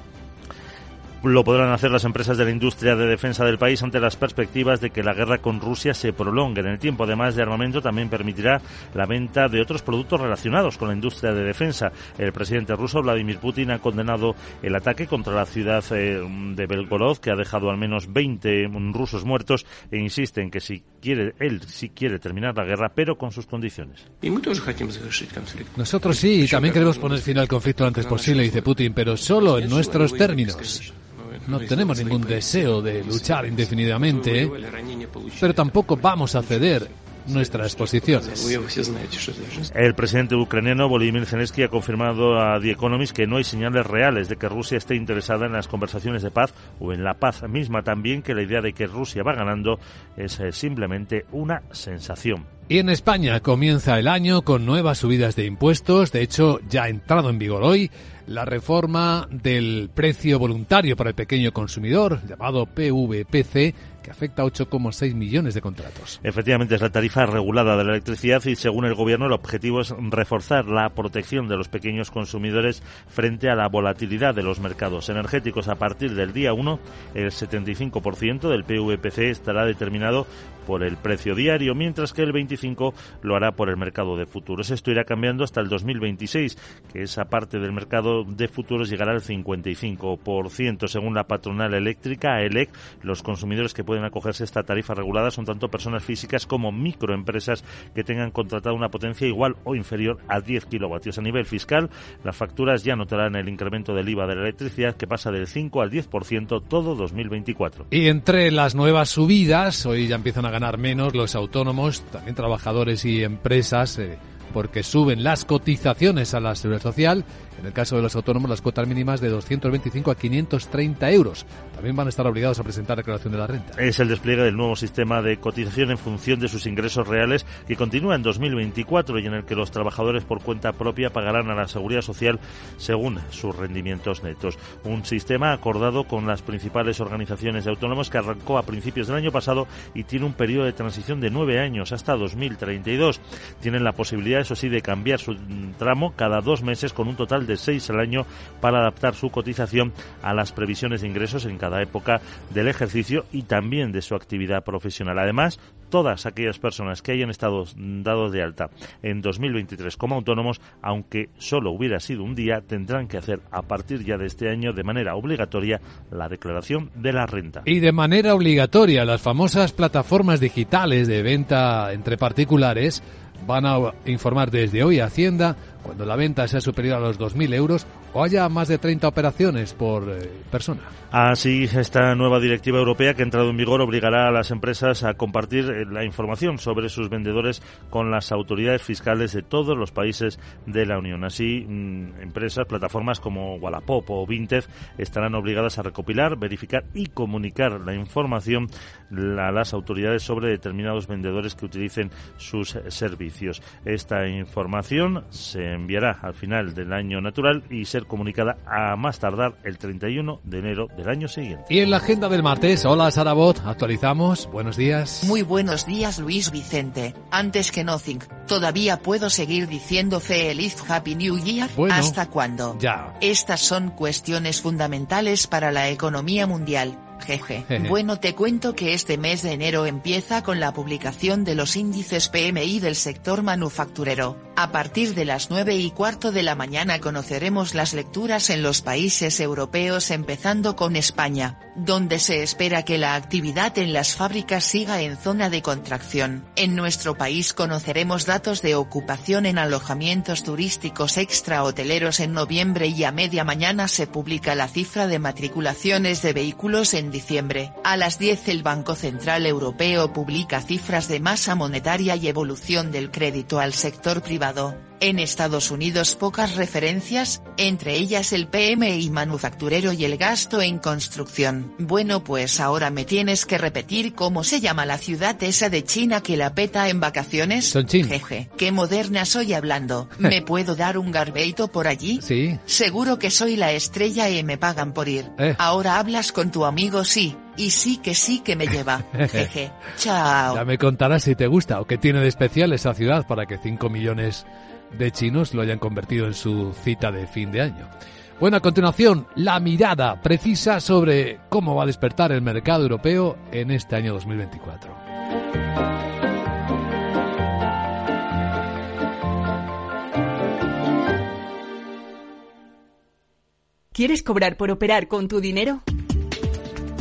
lo podrán hacer las empresas de la industria de defensa del país ante las perspectivas de que la guerra con Rusia se prolongue en el tiempo. Además de armamento, también permitirá la venta de otros productos relacionados con la industria de defensa. El presidente ruso, Vladimir Putin, ha condenado el ataque contra la ciudad eh, de Belgorod, que ha dejado al menos 20 rusos muertos, e insiste en que si quiere, él sí quiere terminar la guerra, pero con sus condiciones. Nosotros sí, y también queremos poner fin al conflicto lo antes posible, dice Putin, pero solo en nuestros términos. No tenemos ningún deseo de luchar indefinidamente, pero tampoco vamos a ceder nuestras posiciones. El presidente ucraniano Volodymyr Zelensky ha confirmado a The Economist que no hay señales reales de que Rusia esté interesada en las conversaciones de paz o en la paz misma. También que la idea de que Rusia va ganando es eh, simplemente una sensación. Y en España comienza el año con nuevas subidas de impuestos. De hecho, ya ha entrado en vigor hoy la reforma del precio voluntario para el pequeño consumidor, llamado PVPC, que afecta a 8,6 millones de contratos. Efectivamente, es la tarifa regulada de la electricidad y según el Gobierno el objetivo es reforzar la protección de los pequeños consumidores frente a la volatilidad de los mercados energéticos. A partir del día 1, el 75% del PVPC estará determinado por el precio diario, mientras que el 25 lo hará por el mercado de futuros. Esto irá cambiando hasta el 2026, que esa parte del mercado de futuros llegará al 55%. Según la patronal eléctrica, AELEC, los consumidores que pueden acogerse a esta tarifa regulada son tanto personas físicas como microempresas que tengan contratado una potencia igual o inferior a 10 kilovatios. A nivel fiscal, las facturas ya notarán el incremento del IVA de la electricidad que pasa del 5 al 10% todo 2024. Y entre las nuevas subidas, hoy ya empiezan a ganar menos los autónomos, también trabajadores y empresas, eh, porque suben las cotizaciones a la seguridad social en el caso de los autónomos, las cuotas mínimas de 225 a 530 euros. También van a estar obligados a presentar declaración de la renta. Es el despliegue del nuevo sistema de cotización en función de sus ingresos reales que continúa en 2024 y en el que los trabajadores por cuenta propia pagarán a la seguridad social según sus rendimientos netos. Un sistema acordado con las principales organizaciones de autónomos que arrancó a principios del año pasado y tiene un periodo de transición de nueve años hasta 2032. Tienen la posibilidad, eso sí, de cambiar su tramo cada dos meses con un total de seis al año para adaptar su cotización a las previsiones de ingresos en cada época del ejercicio y también de su actividad profesional. Además, todas aquellas personas que hayan estado dados de alta en 2023 como autónomos, aunque solo hubiera sido un día, tendrán que hacer a partir ya de este año de manera obligatoria la declaración de la renta. Y de manera obligatoria, las famosas plataformas digitales de venta entre particulares van a informar desde hoy a Hacienda cuando la venta sea superior a los 2.000 euros o haya más de 30 operaciones por eh, persona. Así, esta nueva directiva europea que ha entrado en vigor obligará a las empresas a compartir eh, la información sobre sus vendedores con las autoridades fiscales de todos los países de la Unión. Así, mm, empresas, plataformas como Wallapop o Vinted estarán obligadas a recopilar, verificar y comunicar la información a las autoridades sobre determinados vendedores que utilicen sus servicios. Esta información se enviará al final del año natural y ser comunicada a más tardar el 31 de enero del año siguiente. Y en la agenda del martes, hola Sarabot, actualizamos. Buenos días. Muy buenos días Luis Vicente. Antes que nothing, ¿todavía puedo seguir diciendo feliz Happy New Year? ¿Hasta cuándo? Ya. Estas son cuestiones fundamentales para la economía mundial Jeje. Bueno, te cuento que este mes de enero empieza con la publicación de los índices PMI del sector manufacturero. A partir de las 9 y cuarto de la mañana conoceremos las lecturas en los países europeos empezando con España, donde se espera que la actividad en las fábricas siga en zona de contracción. En nuestro país conoceremos datos de ocupación en alojamientos turísticos extra hoteleros en noviembre y a media mañana se publica la cifra de matriculaciones de vehículos en diciembre. A las 10 el Banco Central Europeo publica cifras de masa monetaria y evolución del crédito al sector privado. En Estados Unidos pocas referencias, entre ellas el PMI manufacturero y el gasto en construcción. Bueno pues ahora me tienes que repetir cómo se llama la ciudad esa de China que la peta en vacaciones. Jeje, qué moderna soy hablando. ¿Me puedo dar un garbeito por allí? Sí. Seguro que soy la estrella y me pagan por ir. Eh. Ahora hablas con tu amigo sí, y sí que sí que me lleva. Jeje. Chao. Ya me contarás si te gusta o qué tiene de especial esa ciudad para que 5 millones de chinos lo hayan convertido en su cita de fin de año. Bueno, a continuación, la mirada precisa sobre cómo va a despertar el mercado europeo en este año 2024. ¿Quieres cobrar por operar con tu dinero?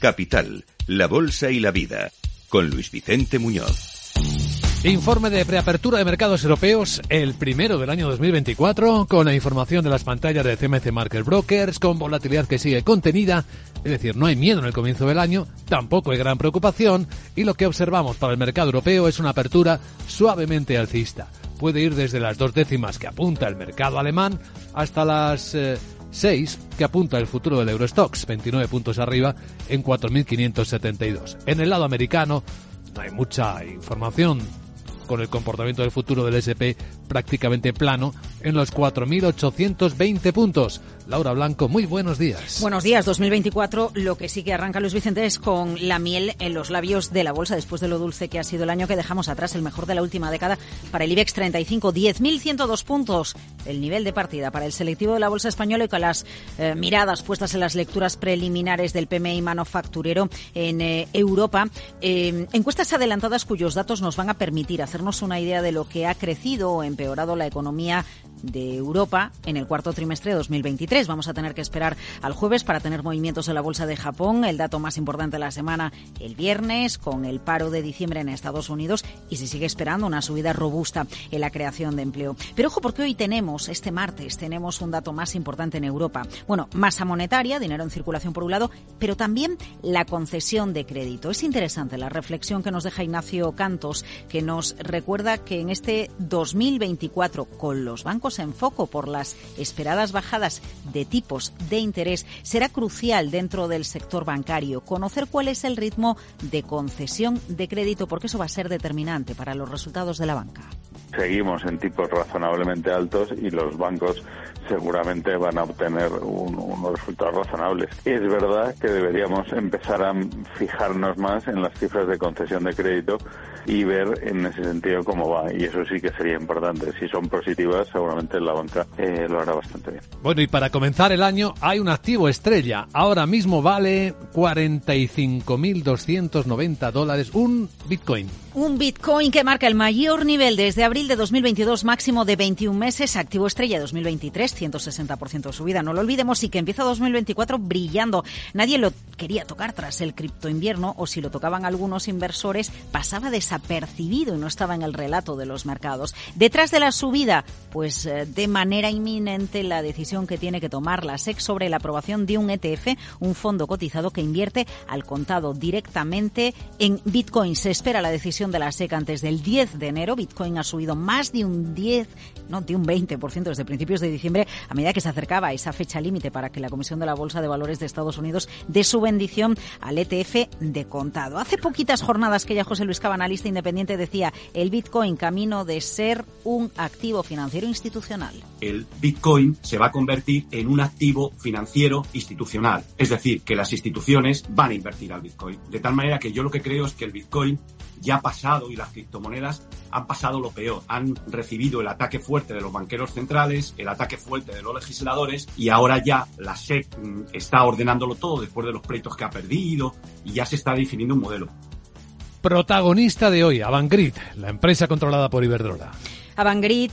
Capital, la Bolsa y la Vida, con Luis Vicente Muñoz. Informe de preapertura de mercados europeos, el primero del año 2024, con la información de las pantallas de CMC Market Brokers, con volatilidad que sigue contenida, es decir, no hay miedo en el comienzo del año, tampoco hay gran preocupación, y lo que observamos para el mercado europeo es una apertura suavemente alcista. Puede ir desde las dos décimas que apunta el mercado alemán hasta las eh, seis que apunta el futuro del Eurostox, 29 puntos arriba en 4.572. En el lado americano no hay mucha información con el comportamiento del futuro del SP prácticamente plano en los 4.820 puntos. Laura Blanco, muy buenos días. Buenos días, 2024. Lo que sí que arranca Luis Vicente es con la miel en los labios de la bolsa después de lo dulce que ha sido el año que dejamos atrás, el mejor de la última década para el IBEX 35, 10.102 puntos. El nivel de partida para el selectivo de la bolsa española y con las eh, miradas puestas en las lecturas preliminares del PMI manufacturero en eh, Europa. Eh, encuestas adelantadas cuyos datos nos van a permitir hacernos una idea de lo que ha crecido o empeorado la economía de Europa en el cuarto trimestre de 2023. Vamos a tener que esperar al jueves para tener movimientos en la bolsa de Japón, el dato más importante de la semana el viernes, con el paro de diciembre en Estados Unidos y se sigue esperando una subida robusta en la creación de empleo. Pero ojo, porque hoy tenemos, este martes, tenemos un dato más importante en Europa. Bueno, masa monetaria, dinero en circulación por un lado, pero también la concesión de crédito. Es interesante la reflexión que nos deja Ignacio Cantos, que nos recuerda que en este 2024, con los bancos en foco por las esperadas bajadas de tipos de interés, será crucial dentro del sector bancario conocer cuál es el ritmo de concesión de crédito, porque eso va a ser determinante para los resultados de la banca seguimos en tipos razonablemente altos y los bancos seguramente van a obtener unos resultados razonables. Es verdad que deberíamos empezar a fijarnos más en las cifras de concesión de crédito y ver en ese sentido cómo va. Y eso sí que sería importante. Si son positivas, seguramente la banca eh, lo hará bastante bien. Bueno, y para comenzar el año hay un activo estrella. Ahora mismo vale 45.290 dólares un Bitcoin. Un Bitcoin que marca el mayor nivel desde abril de 2022, máximo de 21 meses, activo estrella 2023, 160% de subida. No lo olvidemos y que empieza 2024 brillando. Nadie lo quería tocar tras el cripto invierno o si lo tocaban algunos inversores, pasaba desapercibido y no estaba en el relato de los mercados. Detrás de la subida, pues eh, de manera inminente la decisión que tiene que tomar la SEC sobre la aprobación de un ETF, un fondo cotizado que invierte al contado directamente en Bitcoin. Se espera la decisión de la SEC antes del 10 de enero. Bitcoin ha subido más de un 10, no, de un 20% desde principios de diciembre a medida que se acercaba esa fecha límite para que la Comisión de la Bolsa de Valores de Estados Unidos dé su bendición al ETF de contado. Hace poquitas jornadas que ya José Luis Cabanalista independiente decía el Bitcoin camino de ser un activo financiero institucional. El Bitcoin se va a convertir en un activo financiero institucional, es decir, que las instituciones van a invertir al Bitcoin. De tal manera que yo lo que creo es que el Bitcoin ya ha pasado y las criptomonedas han pasado lo peor. Han recibido el ataque fuerte de los banqueros centrales, el ataque fuerte de los legisladores y ahora ya la SEC mm, está ordenándolo todo después de los pleitos que ha perdido y ya se está definiendo un modelo. Protagonista de hoy, Avangrid, la empresa controlada por Iberdrola. Avangrid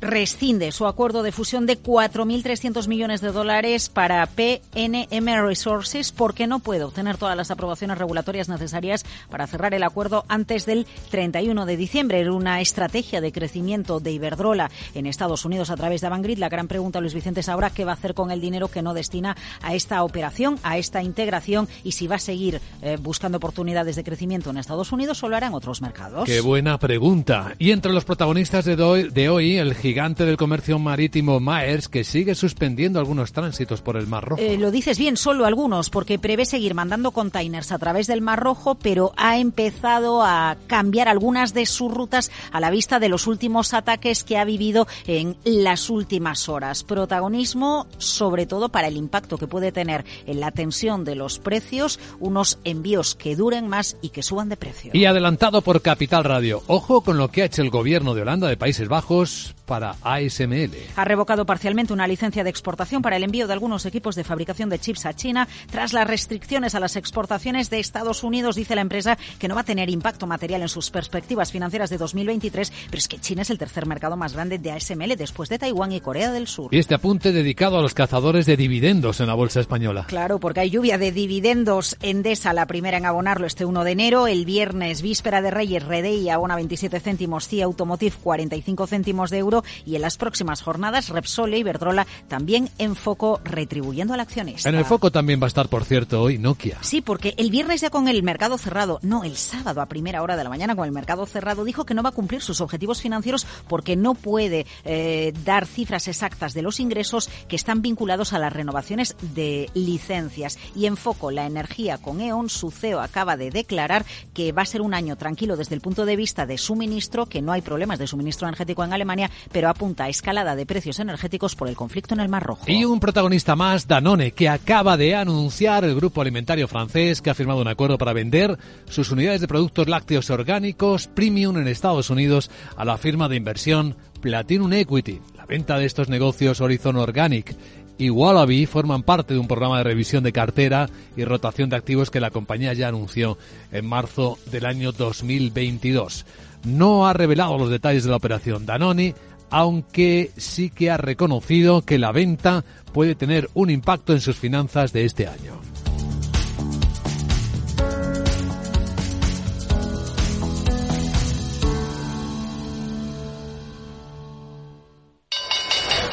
rescinde su acuerdo de fusión de 4.300 millones de dólares para PNM Resources porque no puede obtener todas las aprobaciones regulatorias necesarias para cerrar el acuerdo antes del 31 de diciembre. Era una estrategia de crecimiento de Iberdrola en Estados Unidos a través de Avangrid. La gran pregunta, Luis Vicente, es ahora qué va a hacer con el dinero que no destina a esta operación, a esta integración y si va a seguir eh, buscando oportunidades de crecimiento en Estados Unidos o lo hará en otros mercados. Qué buena pregunta. Y entre los protagonistas de hoy, el gigante del comercio marítimo Maers, que sigue suspendiendo algunos tránsitos por el Mar Rojo. Eh, lo dices bien, solo algunos, porque prevé seguir mandando containers a través del Mar Rojo, pero ha empezado a cambiar algunas de sus rutas a la vista de los últimos ataques que ha vivido en las últimas horas. Protagonismo, sobre todo, para el impacto que puede tener en la tensión de los precios, unos envíos que duren más y que suban de precio. Y adelantado por Capital Radio, ojo con lo que ha hecho el gobierno de Holanda de Países Bajos para ASML. Ha revocado parcialmente una licencia de exportación para el envío de algunos equipos de fabricación de chips a China tras las restricciones a las exportaciones de Estados Unidos. Dice la empresa que no va a tener impacto material en sus perspectivas financieras de 2023, pero es que China es el tercer mercado más grande de ASML después de Taiwán y Corea del Sur. Y este apunte dedicado a los cazadores de dividendos en la bolsa española. Claro, porque hay lluvia de dividendos. Endesa, la primera en abonarlo este 1 de enero. El viernes, víspera de Reyes, Redey abona 27 céntimos, CIA Automotive 45 céntimos de euro. Y en las próximas jornadas, Repsol e Iberdrola también en foco retribuyendo al accionista. En el foco también va a estar, por cierto, hoy Nokia. Sí, porque el viernes ya con el mercado cerrado, no, el sábado a primera hora de la mañana con el mercado cerrado, dijo que no va a cumplir sus objetivos financieros porque no puede eh, dar cifras exactas de los ingresos que están vinculados a las renovaciones de licencias. Y en foco la energía con E.ON, su CEO acaba de declarar que va a ser un año tranquilo desde el punto de vista de suministro, que no hay problemas de suministro energético en Alemania, pero apunta a escalada de precios energéticos por el conflicto en el Mar Rojo. Y un protagonista más, Danone, que acaba de anunciar el grupo alimentario francés que ha firmado un acuerdo para vender sus unidades de productos lácteos orgánicos premium en Estados Unidos a la firma de inversión Platinum Equity. La venta de estos negocios Horizon Organic y Wallaby forman parte de un programa de revisión de cartera y rotación de activos que la compañía ya anunció en marzo del año 2022. No ha revelado los detalles de la operación Danone, aunque sí que ha reconocido que la venta puede tener un impacto en sus finanzas de este año.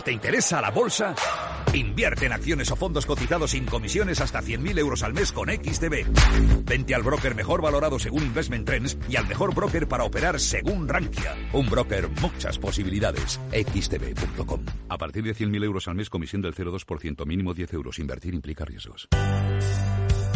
¿Te interesa la bolsa? Invierte en acciones o fondos cotizados sin comisiones hasta 100.000 euros al mes con XTB. Vente al broker mejor valorado según Investment Trends y al mejor broker para operar según Rankia. Un broker, muchas posibilidades. XTB.com. A partir de 100.000 euros al mes, comisión del 0,2%, mínimo 10 euros. Invertir implica riesgos.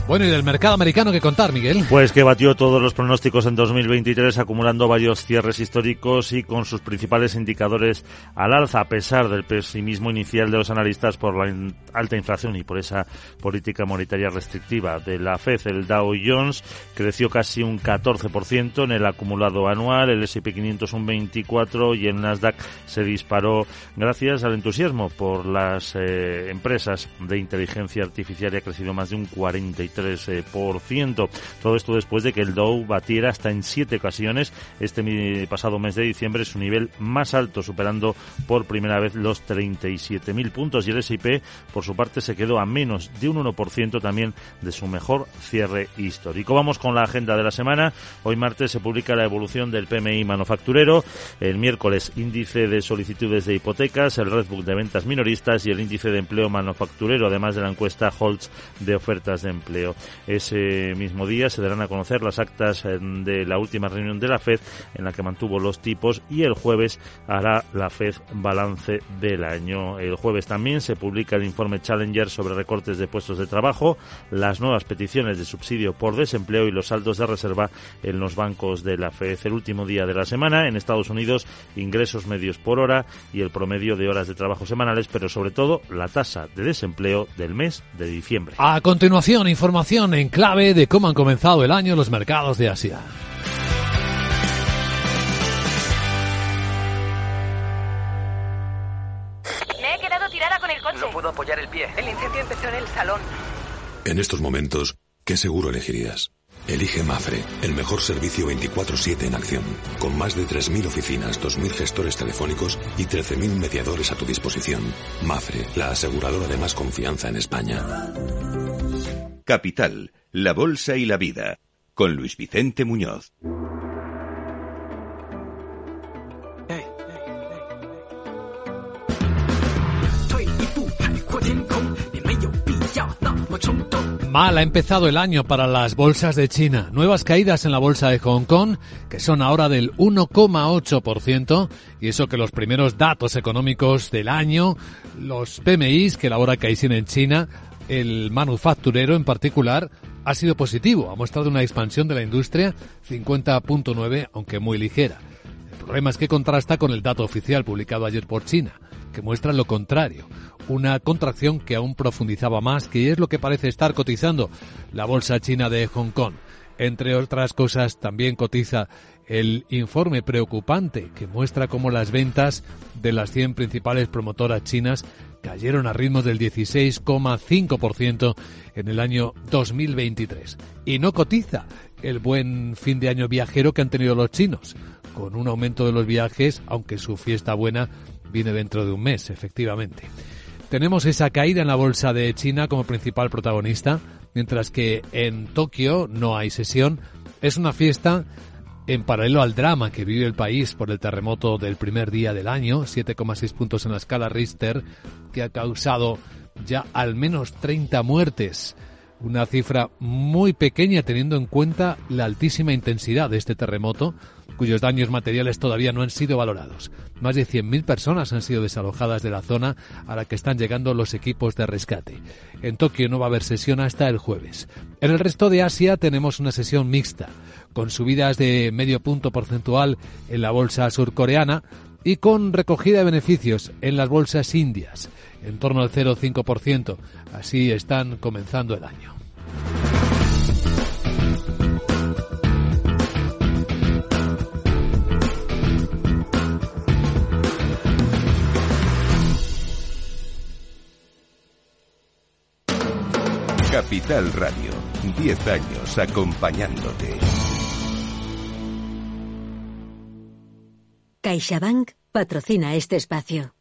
Bueno, y del mercado americano, ¿qué contar, Miguel? Pues que batió todos los pronósticos en 2023, acumulando varios cierres históricos y con sus principales indicadores al alza, a pesar del pesimismo inicial de los analistas por la alta inflación y por esa política monetaria restrictiva de la FED. El Dow Jones creció casi un 14% en el acumulado anual, el S&P 500 un 24% y el Nasdaq se disparó gracias al entusiasmo por las eh, empresas de inteligencia artificial y ha crecido más de un 43%. 3%. Todo esto después de que el Dow batiera hasta en siete ocasiones este pasado mes de diciembre su nivel más alto, superando por primera vez los 37.000 puntos. Y el S&P, por su parte, se quedó a menos de un 1% también de su mejor cierre histórico. Vamos con la agenda de la semana. Hoy martes se publica la evolución del PMI manufacturero. El miércoles, índice de solicitudes de hipotecas, el Redbook de ventas minoristas y el índice de empleo manufacturero, además de la encuesta Holtz de ofertas de empleo. Ese mismo día se darán a conocer las actas eh, de la última reunión de la FED en la que mantuvo los tipos y el jueves hará la FED balance del año. El jueves también se publica el informe Challenger sobre recortes de puestos de trabajo, las nuevas peticiones de subsidio por desempleo y los saldos de reserva en los bancos de la FED. El último día de la semana en Estados Unidos, ingresos medios por hora y el promedio de horas de trabajo semanales, pero sobre todo la tasa de desempleo del mes de diciembre. A continuación, informa información en clave de cómo han comenzado el año los mercados de Asia. Me he quedado tirada con el coche. No puedo apoyar el pie. El incendio empezó en el salón. En estos momentos, ¿qué seguro elegirías? Elige Mafre, el mejor servicio 24/7 en acción, con más de 3.000 oficinas, 2.000 gestores telefónicos y 13.000 mediadores a tu disposición. Mafre, la aseguradora de más confianza en España. Capital, la Bolsa y la Vida, con Luis Vicente Muñoz. Mal ha empezado el año para las bolsas de China. Nuevas caídas en la bolsa de Hong Kong, que son ahora del 1,8%, y eso que los primeros datos económicos del año, los PMIs que elabora Caixin en China, el manufacturero en particular ha sido positivo, ha mostrado una expansión de la industria 50.9, aunque muy ligera. Problema es que contrasta con el dato oficial publicado ayer por China, que muestra lo contrario, una contracción que aún profundizaba más, que es lo que parece estar cotizando la bolsa china de Hong Kong. Entre otras cosas, también cotiza el informe preocupante que muestra cómo las ventas de las 100 principales promotoras chinas cayeron a ritmos del 16,5% en el año 2023. Y no cotiza el buen fin de año viajero que han tenido los chinos, con un aumento de los viajes, aunque su fiesta buena viene dentro de un mes, efectivamente. Tenemos esa caída en la bolsa de China como principal protagonista, mientras que en Tokio no hay sesión. Es una fiesta en paralelo al drama que vive el país por el terremoto del primer día del año, 7,6 puntos en la escala Richter, que ha causado ya al menos 30 muertes una cifra muy pequeña teniendo en cuenta la altísima intensidad de este terremoto, cuyos daños materiales todavía no han sido valorados. Más de 100.000 personas han sido desalojadas de la zona a la que están llegando los equipos de rescate. En Tokio no va a haber sesión hasta el jueves. En el resto de Asia tenemos una sesión mixta, con subidas de medio punto porcentual en la bolsa surcoreana y con recogida de beneficios en las bolsas indias en torno al 0,5%. Así están comenzando el año. Capital Radio, 10 años acompañándote. CaixaBank patrocina este espacio.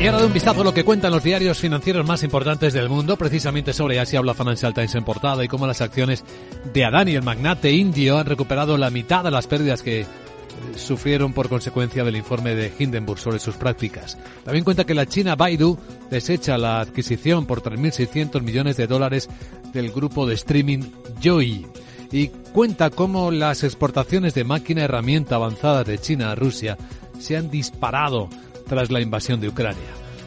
Y ahora de un vistazo a lo que cuentan los diarios financieros más importantes del mundo. Precisamente sobre Asia habla Financial Times en portada y cómo las acciones de Adani, el magnate indio, han recuperado la mitad de las pérdidas que sufrieron por consecuencia del informe de Hindenburg sobre sus prácticas. También cuenta que la China Baidu desecha la adquisición por 3.600 millones de dólares del grupo de streaming Joy y cuenta cómo las exportaciones de máquina herramienta avanzada de China a Rusia se han disparado tras la invasión de Ucrania.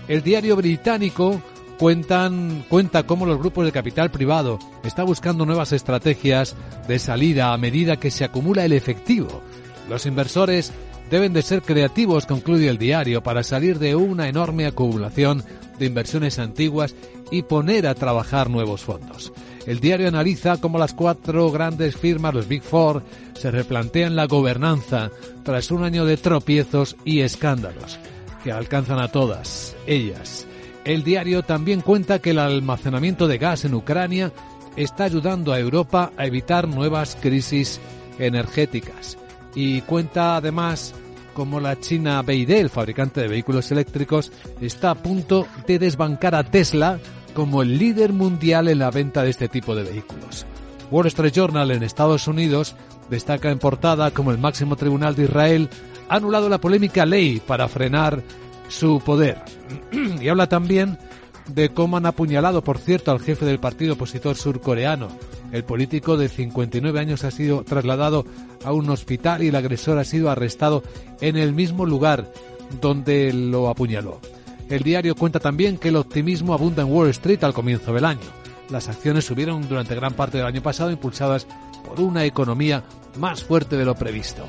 El diario británico cuentan, cuenta cómo los grupos de capital privado están buscando nuevas estrategias de salida a medida que se acumula el efectivo. Los inversores deben de ser creativos, concluye el diario, para salir de una enorme acumulación de inversiones antiguas y poner a trabajar nuevos fondos. El diario analiza cómo las cuatro grandes firmas, los Big Four, se replantean la gobernanza tras un año de tropiezos y escándalos que alcanzan a todas ellas. El diario también cuenta que el almacenamiento de gas en Ucrania está ayudando a Europa a evitar nuevas crisis energéticas. Y cuenta además cómo la China BYD, el fabricante de vehículos eléctricos, está a punto de desbancar a Tesla como el líder mundial en la venta de este tipo de vehículos. Wall Street Journal en Estados Unidos destaca en portada como el máximo tribunal de Israel ha anulado la polémica ley para frenar su poder. y habla también de cómo han apuñalado, por cierto, al jefe del partido opositor surcoreano. El político de 59 años ha sido trasladado a un hospital y el agresor ha sido arrestado en el mismo lugar donde lo apuñaló. El diario cuenta también que el optimismo abunda en Wall Street al comienzo del año. Las acciones subieron durante gran parte del año pasado impulsadas por una economía más fuerte de lo previsto.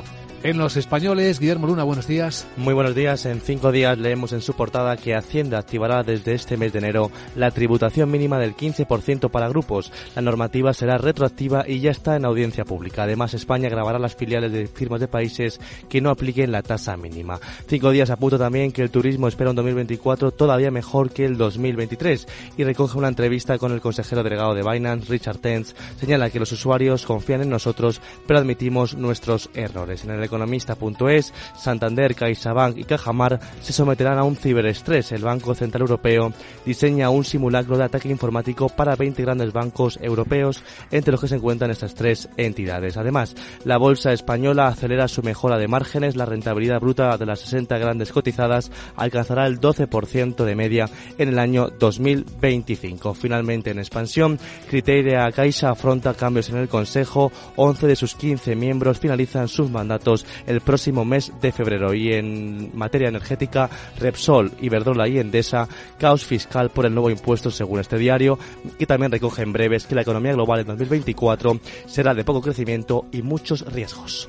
En los españoles, Guillermo Luna, buenos días. Muy buenos días. En cinco días leemos en su portada que Hacienda activará desde este mes de enero la tributación mínima del 15% para grupos. La normativa será retroactiva y ya está en audiencia pública. Además, España grabará las filiales de firmas de países que no apliquen la tasa mínima. Cinco días apunta también que el turismo espera un 2024 todavía mejor que el 2023 y recoge una entrevista con el consejero delegado de Binance, Richard Tenz. Señala que los usuarios confían en nosotros, pero admitimos nuestros errores. En el economista.es, Santander, CaixaBank y Cajamar se someterán a un ciberestrés. El Banco Central Europeo diseña un simulacro de ataque informático para 20 grandes bancos europeos, entre los que se encuentran estas tres entidades. Además, la bolsa española acelera su mejora de márgenes. La rentabilidad bruta de las 60 grandes cotizadas alcanzará el 12% de media en el año 2025. Finalmente, en expansión, Criteria Caixa afronta cambios en el Consejo. 11 de sus 15 miembros finalizan sus mandatos el próximo mes de febrero. Y en materia energética, Repsol, Iberdrola y Endesa, caos fiscal por el nuevo impuesto según este diario, que también recoge en breves que la economía global en 2024 será de poco crecimiento y muchos riesgos.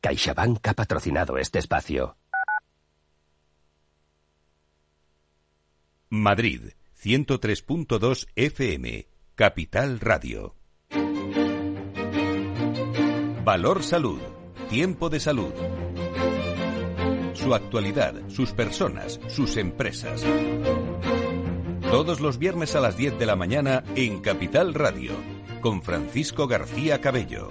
CaixaBank ha patrocinado este espacio. Madrid, 103.2 FM, Capital Radio. Valor Salud, tiempo de salud. Su actualidad, sus personas, sus empresas. Todos los viernes a las 10 de la mañana en Capital Radio, con Francisco García Cabello.